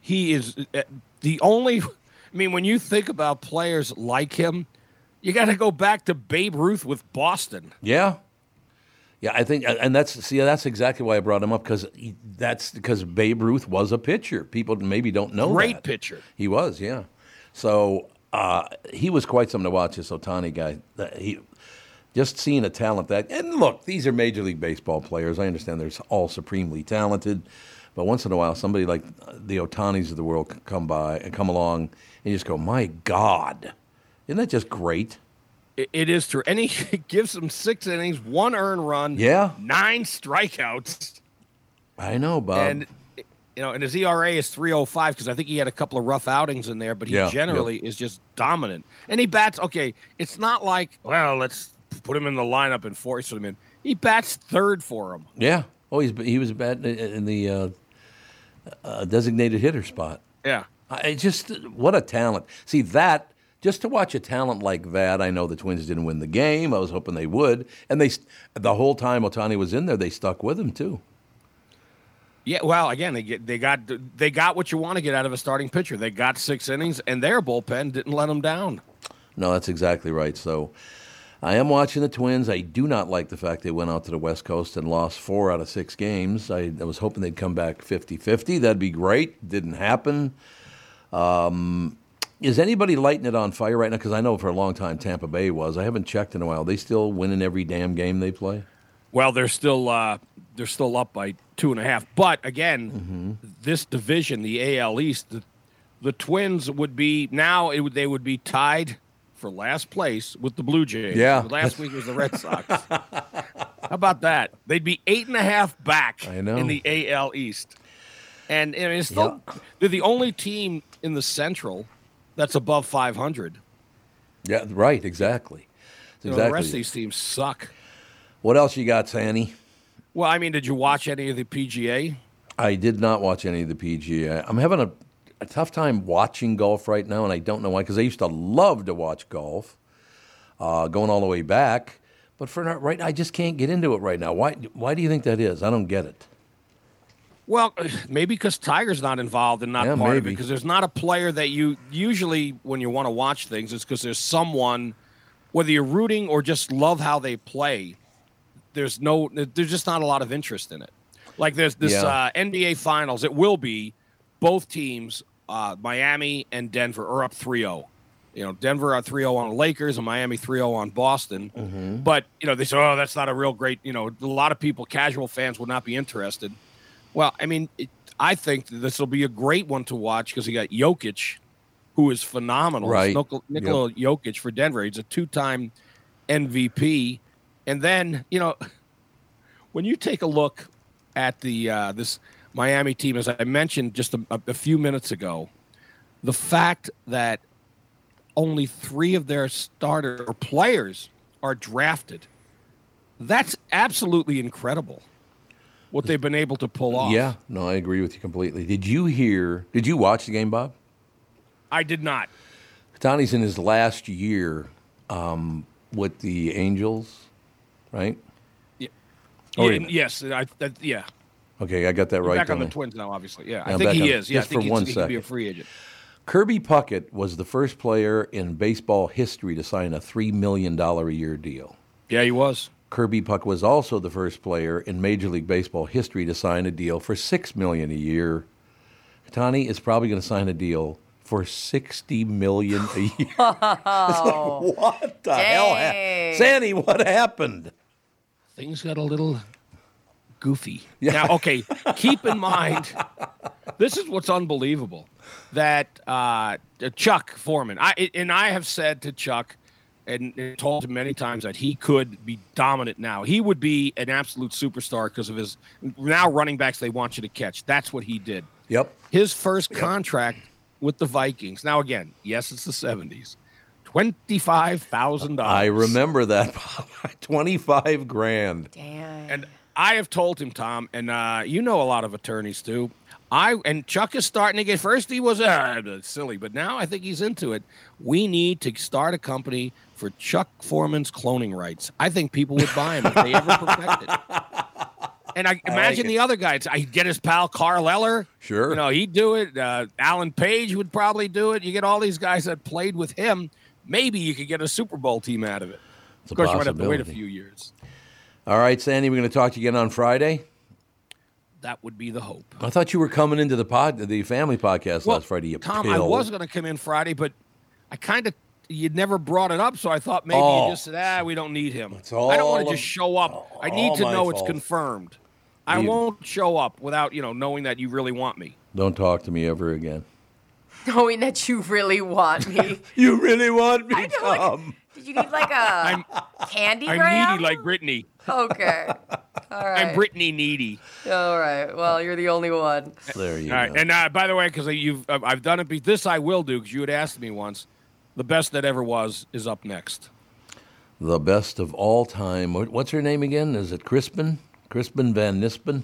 he is uh, the only. I mean, when you think about players like him, you got to go back to Babe Ruth with Boston. Yeah. Yeah, I think, and that's see, that's exactly why I brought him up because that's because Babe Ruth was a pitcher. People maybe don't know Great that. pitcher. He was, yeah. So uh, he was quite something to watch. This Otani guy. He just seeing a talent that, and look, these are Major League Baseball players. I understand they're all supremely talented, but once in a while, somebody like the Otanis of the world come by and come along, and you just go, "My God, isn't that just great?" It, it is true, and he (laughs) gives them six innings, one earned run, Yeah. nine strikeouts, I know, Bob. and you know, and his ERA is three oh five because I think he had a couple of rough outings in there, but he Yeah, yeah. generally is just dominant, and he bats. Okay, it's not like well, let's put him in the lineup and force him in. He bats third for him. Yeah. Oh, he's he was batting in the uh, uh, designated hitter spot. Yeah. I just what a talent. See that just to watch a talent like that. I know the Twins didn't win the game. I was hoping they would, and they the whole time Otani was in there, they stuck with him too. Yeah, well, again, they get they got they got what you want to get out of a starting pitcher. They got six innings, and their bullpen didn't let them down. No, that's exactly right. So. I am watching the Twins. I do not like the fact they went out to the West Coast and lost four out of six games. I, I was hoping they'd come back 50 50. That'd be great. Didn't happen. Um, is anybody lighting it on fire right now? Because I know for a long time Tampa Bay was. I haven't checked in a while. They still winning every damn game they play? Well, they're still uh, they're still up by two and a half. But again, this division, the AL East, the, the Twins would be now it would, they would be tied for last place with the Blue Jays. Yeah. last week was the Red Sox. (laughs) How about that? They'd be eight and a half back I know. in the AL East, and, and it's still, they're the only team in the Central that's above five hundred. Yeah, right, exactly. You know, the rest of Exactly. these teams suck. What else you got, Sandy? Well, I mean, did you watch any of the PGA? I did not watch any of the PGA. I'm having a, a tough time watching golf right now, and I don't know why, because I used to love to watch golf. uh, going all the way back. But for right, I just can't get into it right now. Why? Why do you think that is? I don't get it. Well, (sighs) maybe because Tiger's not involved and not Yeah, part of it. Because there's not a player that you usually, when you want to watch things, it's because there's someone, whether you're rooting or just love how they play. There's no, there's just not a lot of interest in it. Like there's this Yeah. uh, NBA Finals. It will be both teams, uh, Miami and Denver, are up 3-0. You know, Denver are 3-0 on the Lakers and Miami 3-0 on Boston. Mm-hmm. But you know, they say, "Oh, that's not a real great." You know, a lot of people, casual fans, would not be interested. Well, I mean, it, I think this will be a great one to watch because he got Jokic, who is phenomenal. Right. Nikola, Nikola Jokic for Denver. He's a two-time MVP, and then you know, (laughs) when you take a look at the uh, this Miami team, as I mentioned just a, a few minutes ago, the fact that only three of their starter players are drafted. That's absolutely incredible. What they've been able to pull off. Yeah, no, I agree with you completely. Did you hear? Did you watch the game, Bob? I did not. Tony's in his last year um, with the Angels, right? Yeah. Oh, Yeah, yes. I, that, yeah. Okay, I got that He's right. back on the I? Twins now, obviously. Yeah. I think he on- is. Yeah. I think for he's, one he could be a free agent. Kirby Puckett was the first player in baseball history to sign a $3 million a year deal. Yeah, he was. Kirby Puck was also the first player in Major League Baseball history to sign a deal for 6 million a year. Tani is probably going to sign a deal for 60 million a year. (laughs) Wow. what the hell? hap- Dang. Sandy, what happened? Things got a little goofy. Now, okay, keep in mind, this is what's unbelievable that uh, Chuck Foreman, I and I have said to Chuck and, and told him many times that he could be dominant now. He would be an absolute superstar because of his now running backs they want you to catch. That's what he did. Yep. His first contract with the Vikings. Now, again, yes, it's the 70s. $25,000. I remember that. (laughs) 25 grand. Damn. And I have told him, Tom, and uh, you know a lot of attorneys too. I and Chuck is starting to get. First, he was uh, silly, but now I think he's into it. We need to start a company for Chuck Foreman's cloning rights. I think people would buy him if they ever perfected. it. (laughs) And I, I imagine like the other guys. I get his pal Carl Eller. Sure. You know, he'd do it. Uh, Alan Page would probably do it. You get all these guys that played with him. Maybe you could get a Super Bowl team out of it. It's of course, you might have to wait a few years. All right, Sandy, we're going to talk to you again on Friday. That would be the hope. I thought you were coming into the pod, the family podcast last Friday. You Tom, pill. I was going to come in Friday, but I kind of you'd never brought it up, so I thought maybe Oh. you just said, "Ah, we don't need him." all I don't want to just show up. I need all to my know it's fault. confirmed. I You- won't show up without you know knowing that you really want me. Don't talk to me ever again. Knowing that you really want me. (laughs) You really want me, I know, like, Tom? Did you need like a (laughs) candy I'm gram? needy like Brittany. Okay. (laughs) All right. I'm Brittany needy. All right. Well, you're the only one. There you go. All right, go. and uh, by the way, because you've I've I've done it. be- This I will do because you had asked me once. The best that ever was is up next. The best of all time. What's her name again? Is it Crispin? Crispin Van Nispen?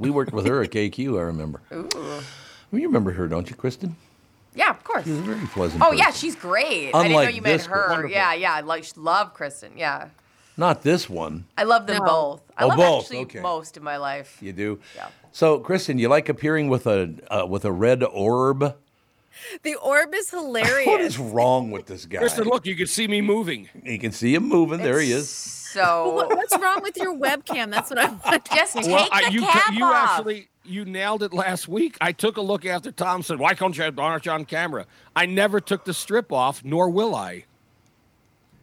We worked with her at KQ, I remember. Ooh. Well, you remember her, don't you, Kristyn? Yeah, of course. She's a very pleasant Oh person. yeah, she's great. I didn't know Unlike you meant this her. wonderful- Yeah, yeah. I like love Kristen. Yeah. Not this one. I love them No. both. I Oh, love both, actually okay. most in my life. You do? Yeah. So, Kristyn, you like appearing with a uh, with a red orb? The orb is hilarious. What is wrong with this guy? Kristyn, look, you can see me moving. You can see him moving. There he is. So (laughs) What- what's wrong with your webcam? That's what I (laughs) want. just take Well, I- the you, cap you off. actually you nailed it last week. I took a look after Tom said, "Why can't you aren't you on camera?" I never took the strip off, nor will I,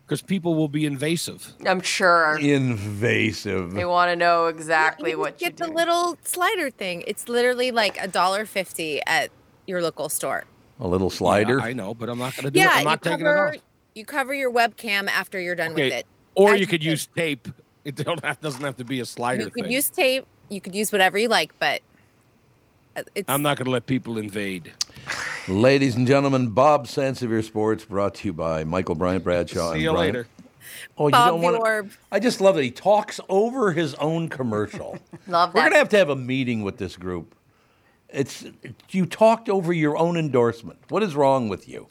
because people will be invasive. I'm sure Invasive. they want to know exactly You what you get the little slider thing. It's literally like a dollar fifty at your local store. A little slider. Yeah, I know, but I'm not going to do yeah, it. I'm not taking cover it off. you cover your webcam after you're done with it. or you could use tape. (laughs) It don't have, doesn't have to be a slider You could thing. use tape. You could use whatever you like, but uh, it's I'm not going to let people invade. Ladies and gentlemen, Bob Sansevere Sports brought to you by Michael Bryant Bradshaw. See and you Bryant. later. Oh, you Bob don't the want Orb. I just love that he talks over his own commercial. (laughs) Love that. We're gonna have to have a meeting with this group. It's you talked over your own endorsement. What is wrong with you?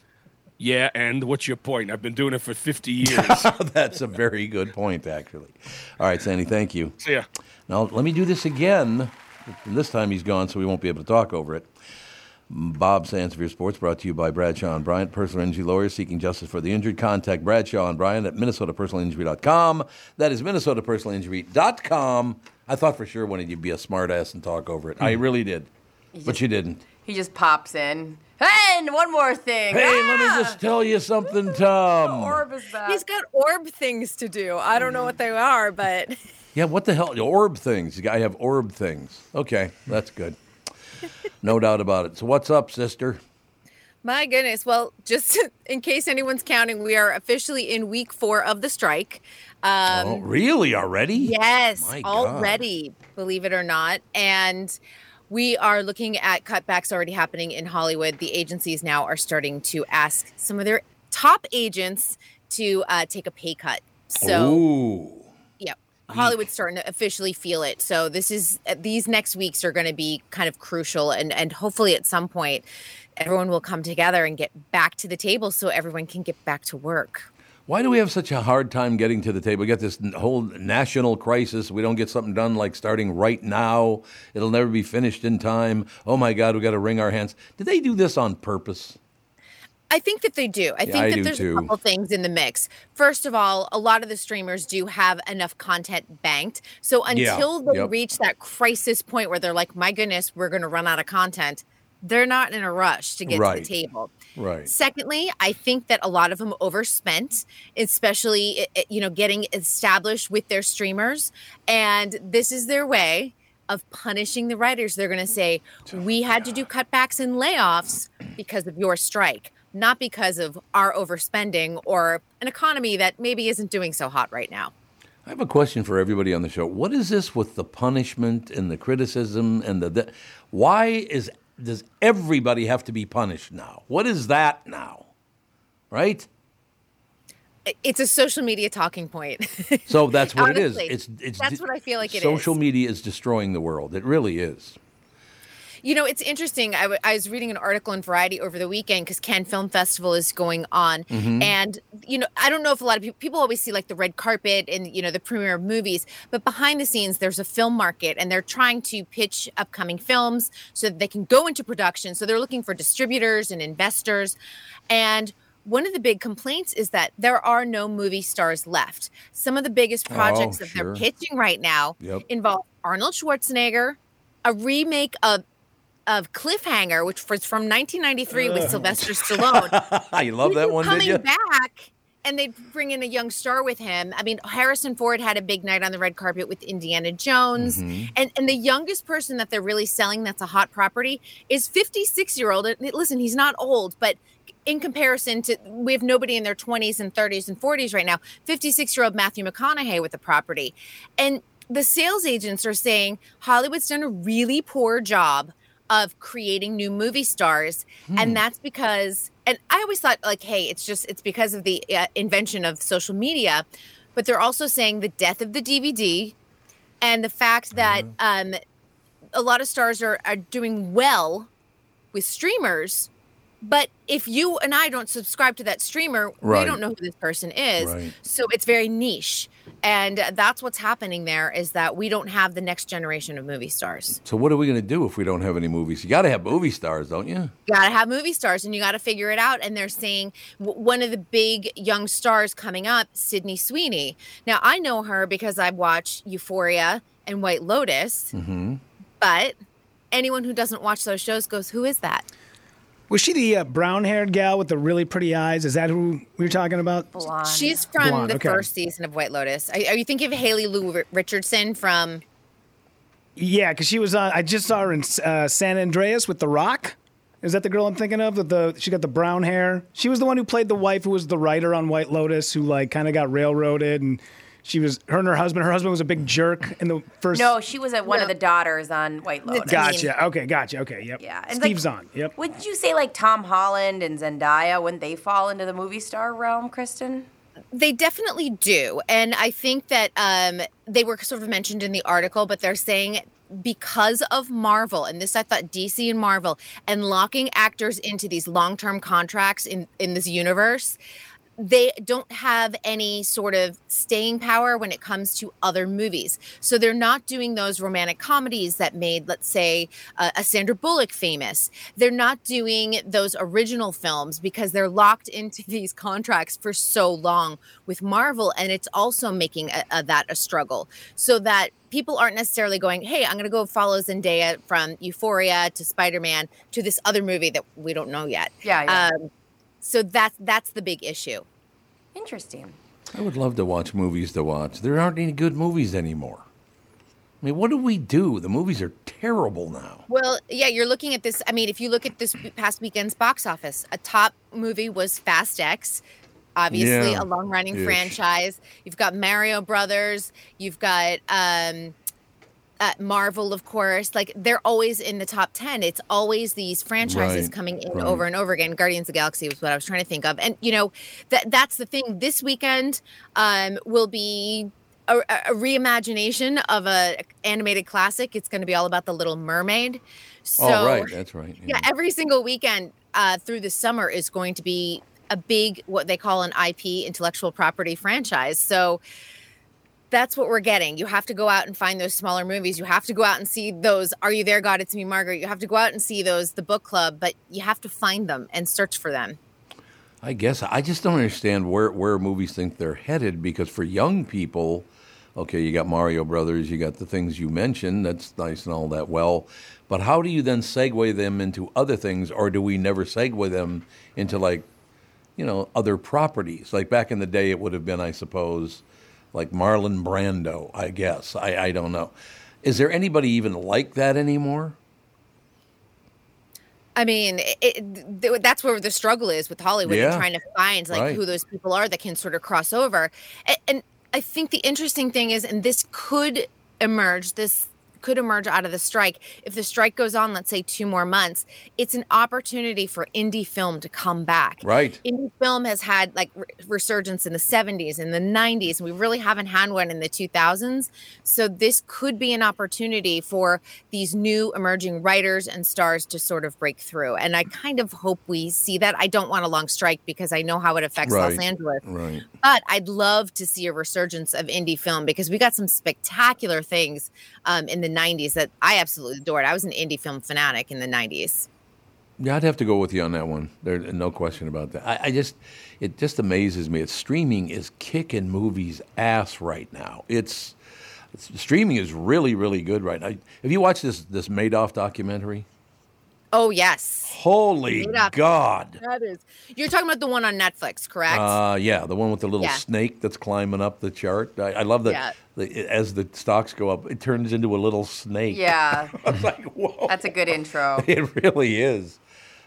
Yeah, and what's your point? I've been doing it for 50 (laughs) years. That's a very good point, actually. All right, Sandy, thank you. See ya. Now, let me do this again. And this time he's gone, so we won't be able to talk over it. Bob your sports, brought to you by Bradshaw and Bryant, personal injury lawyers seeking justice for the injured. Contact Bradshaw and Bryant at minnesotapersonalinjury.com. That is minnesotapersonalinjury.com. I thought for sure wanted you to be a smartass and talk over it. I hmm. really did, but you didn't. He just pops in. And one more thing. Hey, let Ah! me just tell you something, Tom. Orb is back. He's got orb things to do. I don't know what they are, but (laughs) Yeah, what the hell? Orb things. You got have orb things. Okay, that's good. (laughs) No doubt about it. So, what's up, sister? my goodness. Well, just (laughs) in case anyone's counting, we are officially in week four of the strike. Um, oh, really? Already? Yes, My God. already, believe it or not. And we are looking at cutbacks already happening in Hollywood. The agencies now are starting to ask some of their top agents to uh, take a pay cut. So, Ooh. yeah, Hollywood's starting to officially feel it. So this is uh, these next weeks are going to be kind of crucial, and and hopefully at some point, everyone will come together and get back to the table so everyone can get back to work. Why do we have such a hard time getting to the table? We got this whole national crisis. We don't get something done like starting right now. It'll never be finished in time. Oh my God, we got to wring our hands. Did they do this on purpose? I think that they do. I Yeah, think I that there's too. a couple things in the mix. First of all, a lot of the streamers do have enough content banked. So Yeah, until they yep. reach that crisis point where they're like, my goodness, we're going to run out of content, they're not in a rush to get to the table. Right. Secondly, I think that a lot of them overspent, especially i- i- you know getting established with their streamers, and this is their way of punishing the writers. They're going to say, "We had to do cutbacks and layoffs because of your strike, not because of our overspending or an economy that maybe isn't doing so hot right now." I have a question for everybody on the show. What is this with the punishment and the criticism and the, the why is does everybody have to be punished now? What is that now? Right? It's a social media talking point. So that's what. Honestly, It's it's that's what I feel like it is. social media is destroying the world. It really is. You know, it's interesting. I, w- I was reading an article in Variety over the weekend because Cannes Film Festival is going on. Mhm. And, you know, I don't know if a lot of people, people always see like the red carpet and, you know, the premiere of movies, but behind the scenes, there's a film market and they're trying to pitch upcoming films so that they can go into production. So they're looking for distributors and investors. And one of the big complaints is that there are no movie stars left. Some of the biggest Oh, projects that sure. they're pitching right now Yep. involve Arnold Schwarzenegger, a remake of of Cliffhanger, which was from 1993 with Sylvester Stallone. (laughs) you love that one, coming back, and they bring in a young star with him. I mean, Harrison Ford had a big night on the red carpet with Indiana Jones, Mhm. and and the youngest person that they're really selling that's a hot property is 56 year old. Listen, he's not old, but in comparison to we have nobody in their 20s and 30s and 40s right now 56 year old matthew mcconaughey with the property and the sales agents are saying hollywood's done a really poor job of creating new movie stars Hmm. and that's because and i always thought like hey it's just it's because of the uh, invention of social media but they're also saying the death of the dvd and the fact that um, a lot of stars are, are doing well with streamers but if you and i don't subscribe to that streamer Right. we don't know who this person is Right. so it's very niche and that's what's happening there is that we don't have the next generation of movie stars So what are we going to do if we don't have any movies? You got to have movie stars, don't you? you gotta have movie stars and you gotta figure it out and they're saying w- one of the big young stars coming up sydney sweeney now i know her because i watch euphoria and white lotus Mm-hmm. but anyone who doesn't watch those shows goes who is that Was she the uh, brown-haired gal with the really pretty eyes? Is that who we were talking about? Blonde. she's from Blonde, the okay. first season of white lotus are, are you thinking of haley lou Ri- richardson from Yeah, because she was on. I just saw her in uh, San Andreas with The Rock. Is that the girl I'm thinking of? That the she got the brown hair. She was the one who played the wife who was the writer on White Lotus, who like kind of got railroaded, and she was her and her husband. Her husband was a big jerk in the first. No, she was at one of the daughters on White Lotus. Gotcha. Okay, gotcha. Okay, yep. Yeah, and Steve like- Zahn. Yep. Wouldn't you say like Tom Holland and Zendaya wouldn't they fall into the movie star realm, Kristyn? They definitely do. And I think that um, they were sort of mentioned in the article, but they're saying because of Marvel, and this I thought DC and Marvel, and locking actors into these long term contracts in, in this universe, they don't have any sort of staying power when it comes to other movies. So they're not doing those romantic comedies that made, let's say, uh, a Sandra Bullock famous. They're not doing those original films because they're locked into (laughs) these contracts for so long with Marvel. And it's also making a, a, that a struggle so that people aren't necessarily going, hey, I'm going to go follow Zendaya from Euphoria to Spider Man to this other movie that we don't know yet. Yeah. yeah. Um, so that's that's the big issue. Interesting. I would love to watch movies to watch. There aren't any good movies anymore. I mean, what do we do? The movies are terrible now. Well, yeah, you're looking at this. I mean, if you look at this past weekend's box office, a top movie was Fast X, obviously yeah. a long running franchise. You've got Mario Brothers, you've got um, uh, Marvel, of course, like they're always in the top 10. It's always these franchises right, coming in right. over and over again. Guardians of Galaxy was what I was trying to think of. And, you know, that that's the thing. This weekend um, will be a, a, reimagination of a animated classic. It's going to be all about the Little Mermaid. So, oh, right. That's right. Yeah, yeah every single weekend uh, through the summer is going to be a big, what they call an IP, intellectual property franchise. So, that's what we're getting. You have to go out and find those smaller movies. You have to go out and see those Are You There, God? It's Me, Margaret. You have to go out and see those, the book club, but you have to find them and search for them. I guess I just don't understand where, where movies think they're headed because for young people, okay, you got Mario Brothers, you got the things you mentioned, that's nice and all that well, but how do you then segue them into other things, or do we never segue them into like, you know, other properties? Like back in the day, it would have been, I suppose, like Marlon Brando, I guess. I, I don't know. Is there anybody even like that anymore? I mean, it, it, that's where the struggle is with Hollywood yeah. and trying to find like right. who those people are that can sort of cross over. And, and I think the interesting thing is, and this could emerge, this could emerge out of the strike. If the strike goes on, let's say two more months, it's an opportunity for indie film to come back. Right. Indie film has had like re- resurgence in the 70s and the 90s, and we really haven't had one in the 2000s. So this could be an opportunity for these new emerging writers and stars to sort of break through. And I kind of hope we see that. I don't want a long strike because I know how it affects right. Los Angeles. Right. But I'd love to see a resurgence of indie film because we got some spectacular things um, in the 90s that I absolutely adored. I was an indie film fanatic in the 90s. Yeah, I'd have to go with you on that one. There's no question about that. I, I, just, it just amazes me. It's streaming is kicking movies ass right now. It's, it's streaming is really, really good right now. Have you watched this this Madoff documentary? Oh yes. Holy God! That is. You're talking about the one on Netflix, correct? Uh, yeah, the one with the little yeah. snake that's climbing up the chart. I, I love that. Yeah. The, as the stocks go up, it turns into a little snake. Yeah. (laughs) I was like, whoa. That's a good intro. (laughs) It really is.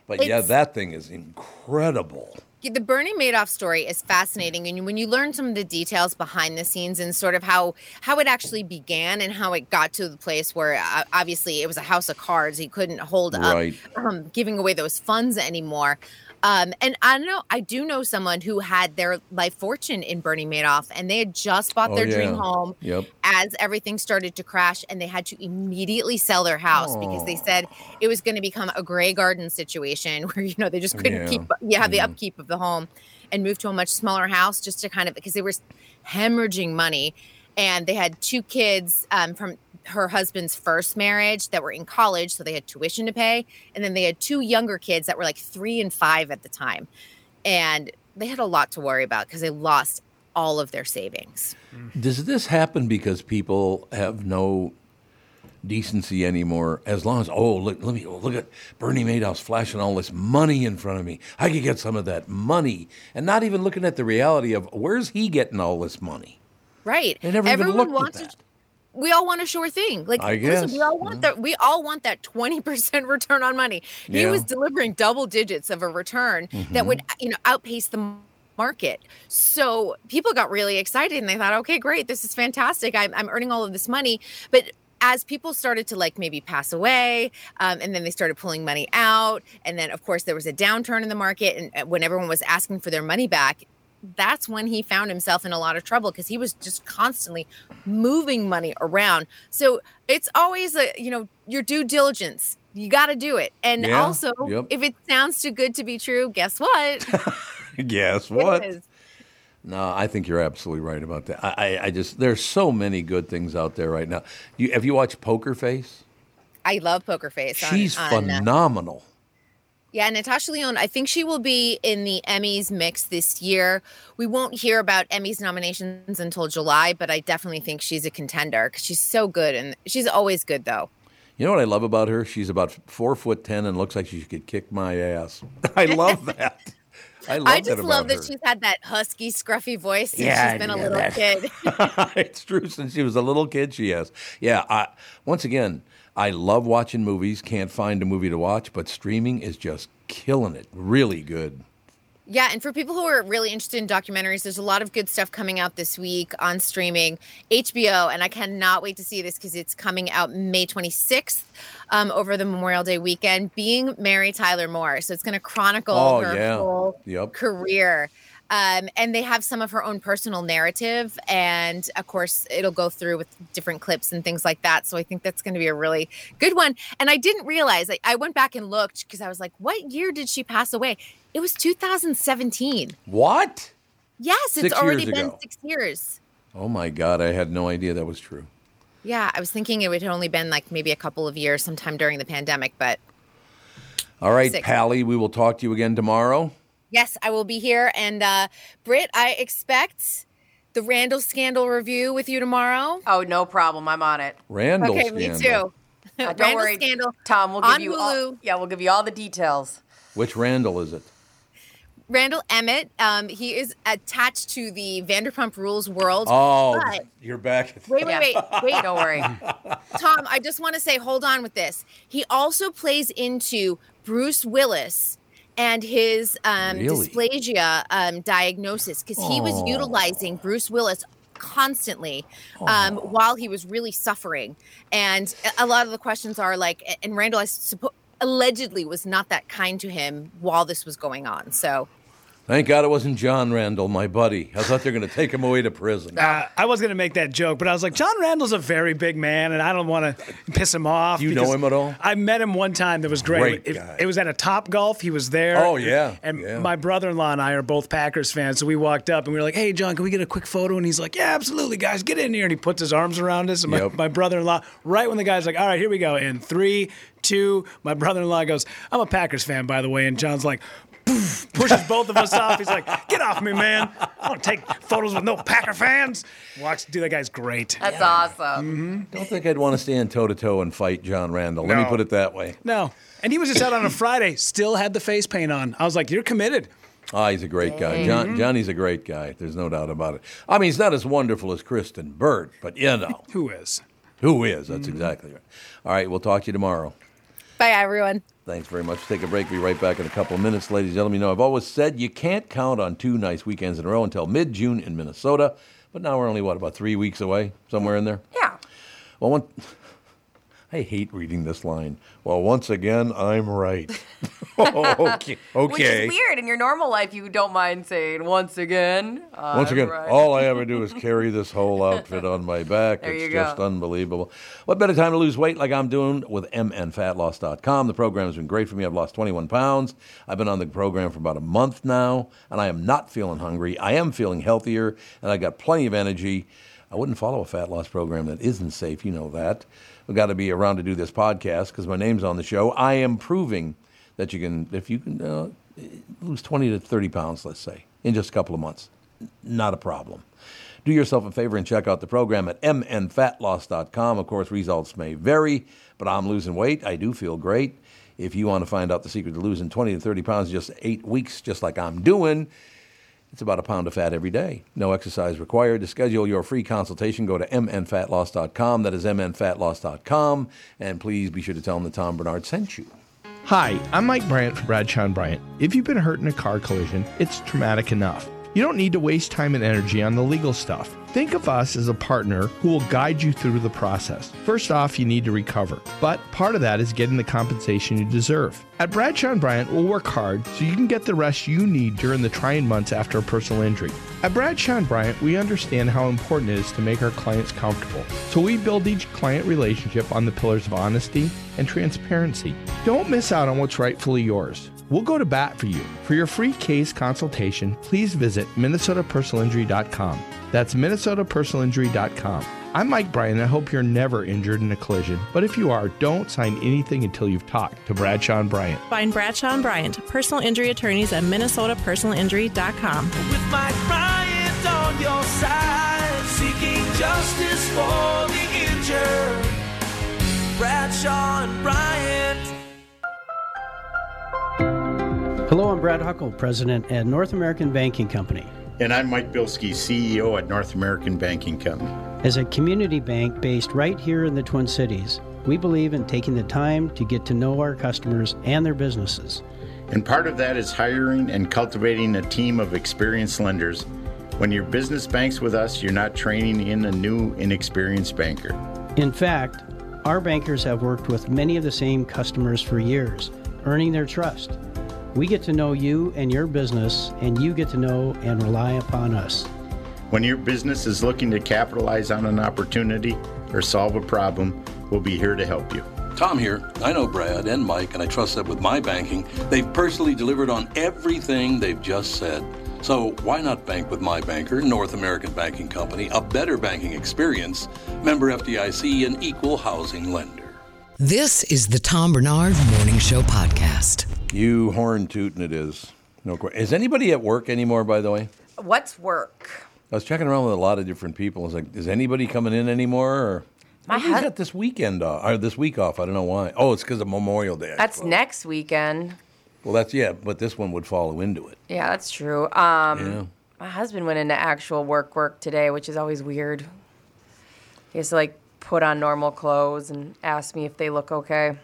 But it's, yeah, that thing is incredible the Bernie Madoff story is fascinating, and when you learn some of the details behind the scenes and sort of how how it actually began and how it got to the place where uh, obviously it was a house of cards, he couldn't hold right. up um, giving away those funds anymore. Um, and I know I do know someone who had their life fortune in Bernie Madoff, and they had just bought oh, their yeah. dream home yep. as everything started to crash, and they had to immediately sell their house because they said it was going to become a Grey Garden situation (laughs) where you know they just couldn't yeah. keep you have the mm. upkeep of the home, and move to a much smaller house just to kind of because they were hemorrhaging money, and they had two kids um, from her husband's first marriage that were in college, so they had tuition to pay, and then they had two younger kids that were like three and five at the time, and they had a lot to worry about because they lost all of their savings. Does this happen because people have no decency anymore? As long as oh look, let me oh, look at Bernie Madoff's flashing all this money in front of me. I could get some of that money, and not even looking at the reality of where's he getting all this money. Right. Everyone wants. To, we all want a sure thing. Like I guess. Listen, we all want that. We all want that twenty percent (laughs) return on money. He yeah. was delivering double digits of a return mm-hmm. that would, you know, outpace the market. So people got really excited and they thought, okay, great, this is fantastic. I'm, I'm earning all of this money. But as people started to like maybe pass away um, and then they started pulling money out and then of course there was a downturn in the market and when everyone was asking for their money back that's when he found himself in a lot of trouble because he was just constantly moving money around. So it's always a, you know, your due diligence. You got to do it. And Yeah, also, yep. if it sounds too good to be true, guess what? (laughs) Guess what? No, I think you're absolutely right about that. I, I, I just there's so many good things out there right now. You have you watched Poker Face? I love Poker Face. on- She's on, uh, phenomenal. Yeah, Natasha Lyonne, I think she will be in the Emmys mix this year. We won't hear about Emmys nominations until July, but I definitely think she's a contender because she's so good and she's always good though. You know what I love about her? She's about four foot ten and looks like she could kick my ass. (laughs) I love (laughs) that. I love I that just about love her. that she's had that husky, scruffy voice since Yeah, she's been a little that- kid. (laughs) it's true. Since she was a little kid, she has. Yeah. I, once again, I love watching movies. Can't find a movie to watch, but streaming is just killing it. Really good. Yeah, and for people who are really interested in documentaries, there's a lot of good stuff coming out this week on streaming. HBO, and I cannot wait to see this because it's coming out May 26th um, over the Memorial Day weekend. Being Mary Tyler Moore, so it's going to chronicle Oh, her yeah. whole Yep. career. Um, and they have some of her own personal narrative, and of course, it'll go through with different clips and things like that. So I think that's going to be a really good one. And I didn't realize, I, I went back and looked because I was like, what year did she pass away? It was 2017. What? Yes, it's already been six years. Oh my God! I had no idea that was true. Yeah, I was thinking it would have only been like maybe a couple of years sometime during the pandemic, but All right, Six. Pally, we will talk to you again tomorrow. Yes, I will be here. And uh Britt, I expect the Randall scandal review with you tomorrow. Oh, no problem. I'm on it. Randall okay, scandal. me too. Uh, (laughs) don't Randall worry, scandal Tom. We'll give on you Hulu. all, yeah, we'll give you all the details. Which Randall is it? Randall Emmett, um, he is attached to the Vanderpump Rules world. Oh, but- you're back. Wait, wait, wait, (laughs) wait. Don't worry. Tom, I just want to say, hold on with this. He also plays into Bruce Willis and his um, Really? dysplasia um, diagnosis because he was utilizing Bruce Willis constantly um, while he was really suffering. And a- lot of the questions are like, and Randall, I suppose, allegedly was not that kind to him while this was going on. So Thank God it wasn't John Randle, my buddy. I thought they were going to take him away to prison. Uh, I was going to make that joke, but I was like, John Randle's a very big man, and I don't want to piss him off. You know him at all? I met him one time. That was great. Great it, guy. it was at a Top Golf. He was there. Oh, yeah, And yeah. my brother-in-law and I are both Packers fans, so we walked up and we were like, "Hey, John, can we get a quick photo?" And he's like, "Yeah, absolutely, guys, get in here." And he puts his arms around us. And my, Yep. my brother-in-law, right when the guy's like, "All right, here we go," in three, two, my brother-in-law goes, "I'm a Packers fan, by the way," and John's like. Poof, Pushes both of us off. He's like, "Get off me, man! I don't take photos with no Packer fans." Watch, dude, that guy's great. That's awesome. Mm-hmm. Don't think I'd want to stand toe to toe and fight John Randle. Let me No. put it that way. No. And he was just out on a Friday, still had the face paint on. I was like, you're committed. Ah, he's a great guy. John, mm-hmm. Johnny's a great guy. There's no doubt about it. I mean, he's not as wonderful as Kristyn Burtt, but you know (laughs) Who is? who is. That's mm-hmm. exactly right. All right, we'll talk to you tomorrow. bye, everyone. Thanks very much. Take a break. Be right back in a couple of minutes, ladies and gentlemen. You know, I've always said you can't count on two nice weekends in a row until mid-June in Minnesota. But now we're only what about three weeks away, somewhere in there. Yeah. Well, one, I hate reading this line. Well, once again, I'm right. (laughs) (laughs) okay. Which is weird. In your normal life, you don't mind saying once again. Once I'm again, right." all I ever do is (laughs) carry this whole outfit on my back. There it's just go. unbelievable. What better time to lose weight like I'm doing with mnfatloss.com? The program has been great for me. I've lost 21 pounds. I've been on the program for about a month now, and I am not feeling hungry. I am feeling healthier, and I got plenty of energy. I wouldn't follow a fat loss program that isn't safe. You know that. Got to be around to do this podcast because my name's on the show. I am proving that you can, if you can uh, lose 20 to 30 pounds, let's say, in just a couple of months, not a problem. Do yourself a favor and check out the program at mnfatloss.com. Of course, results may vary, but I'm losing weight. I do feel great. If you want to find out the secret to losing 20 to 30 pounds in just eight weeks, just like I'm doing, it's about a pound of fat every day. No exercise required. To schedule your free consultation, go to mnfatloss.com. That is mnfatloss.com. And please be sure to tell them that Tom Barnard sent you. Hi, I'm Mike Bryant from Bradshaw and Bryant. If you've been hurt in a car collision, it's traumatic enough. You don't need to waste time and energy on the legal stuff. Think of us as a partner who will guide you through the process. First off, you need to recover, but part of that is getting the compensation you deserve. At Bradshaw and Bryant, we'll work hard so you can get the rest you need during the trying months after a personal injury. At Bradshaw and Bryant, we understand how important it is to make our clients comfortable, so we build each client relationship on the pillars of honesty and transparency. Don't miss out on what's rightfully yours. We'll go to bat for you. For your free case consultation, please visit minnesotapersonalinjury.com. That's minnesotapersonalinjury.com. I'm Mike Bryant. I hope you're never injured in a collision, but if you are, don't sign anything until you've talked to Bradshaw and Bryant. Find Bradshaw and Bryant, personal injury attorneys at minnesotapersonalinjury.com. With Mike Bryant on your side, seeking justice for the injured. Bradshaw and Bryant. Hello, I'm Brad Huckle, President at North American Banking Company. And I'm Mike Bilski, CEO at North American Banking Company. As a community bank based right here in the Twin Cities, we believe in taking the time to get to know our customers and their businesses. And part of that is hiring and cultivating a team of experienced lenders. When your business banks with us, you're not training in a new, inexperienced banker. In fact, our bankers have worked with many of the same customers for years, earning their trust. We get to know you and your business, and you get to know and rely upon us. When your business is looking to capitalize on an opportunity or solve a problem, we'll be here to help you. Tom here. I know Brad and Mike, and I trust that with my banking, they've personally delivered on everything they've just said. So why not bank with my banker, North American Banking Company, a better banking experience, member FDIC, an equal housing lender. This is the Tom Barnard Morning Show podcast. You horn tootin' it is. No question. Is anybody at work anymore, by the way? What's work? I was checking around with a lot of different people. I was like, is anybody coming in anymore? Or My Maybe he's hus- got this weekend off, or this week off. I don't know why. Oh, it's because of Memorial Day. I That's suppose. next weekend. Well, that's yeah, but this one would follow into it. Yeah, that's true. Um, Yeah. My husband went into actual work work today, which is always weird. He has to like put on normal clothes and ask me if they look okay.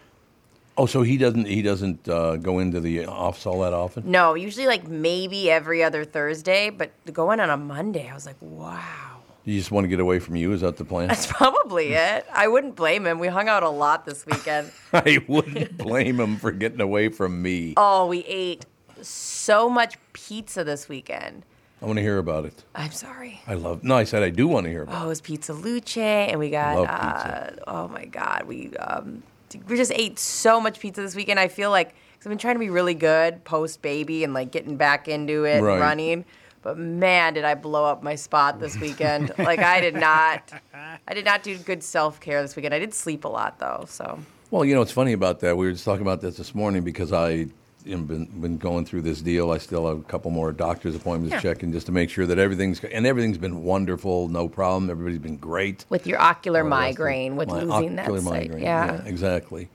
Oh, so he doesn't he doesn't uh, go into the office all that often? No, usually like maybe every other Thursday, but going on a Monday, I was like, wow. You just want to get away from you? Is that the plan? That's probably (laughs) it. I wouldn't blame him. We hung out a lot this weekend. (laughs) I wouldn't blame him for getting away from me. oh, we ate so much pizza this weekend. I want to hear about it. I'm sorry. I love. No, I said I do want to hear about. It. Oh, it was Pizza Luce, and we got. Love Uh, oh my God, we um, we just ate so much pizza this weekend. I feel like because I've been trying to be really good post baby and like getting back into it, Right. and running. But man, did I blow up my spot this weekend? (laughs) like I did not, I did not do good self care this weekend. I did sleep a lot though, so. Well, you know, it's funny about that. We were just talking about this this morning because I. You know, been been going through this deal. I still have a couple more doctor's appointments Yeah. checking just to make sure that everything's and everything's been wonderful, no problem. Everybody's been great. with your ocular all the rest of it. migraine, with losing that migraine, yeah. exactly.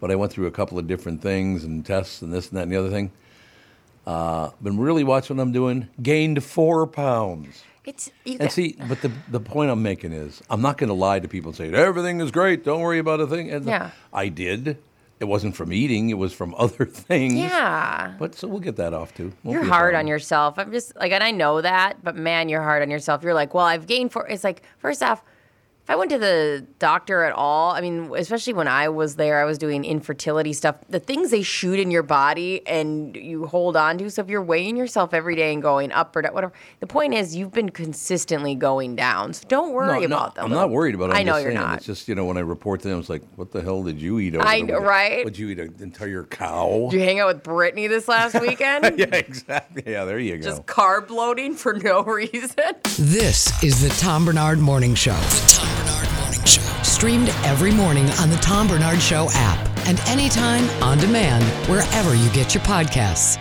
But I went through a couple of different things and tests and this and that and the other thing. Uh, been really watching what I'm doing. Gained four pounds. It's you And got- see, but the the point I'm making is, I'm not going to lie to people and say everything is great. Don't worry about a thing. And Yeah. I did. It wasn't from eating. It was from (laughs) other things. yeah. But so we'll get that off too. Won't You're hard on yourself. I'm just like, and I know that, but man, you're hard on yourself. You're like, well, I've gained four. It's like, first off, I went to the doctor at all, I mean, especially when I was there, I was doing infertility stuff. The things they shoot in your body and you hold on to. So if you're weighing yourself every day and going up or down, whatever, the point is you've been consistently going down. So don't worry No, no, about them. I'm not worried about it. I I'm know just you're saying, not. It's just you know when I report to them, it's like, what the hell did you eat? Over I the know, weekend? right? Would you eat an entire cow? Did you hang out with Brittany this last (laughs) weekend? yeah, exactly. Yeah, there you go. Just carb loading for no (laughs) reason. This is the Tom Barnard Morning Show. Streamed every morning on the Tom Barnard Show app and anytime on demand wherever you get your podcasts.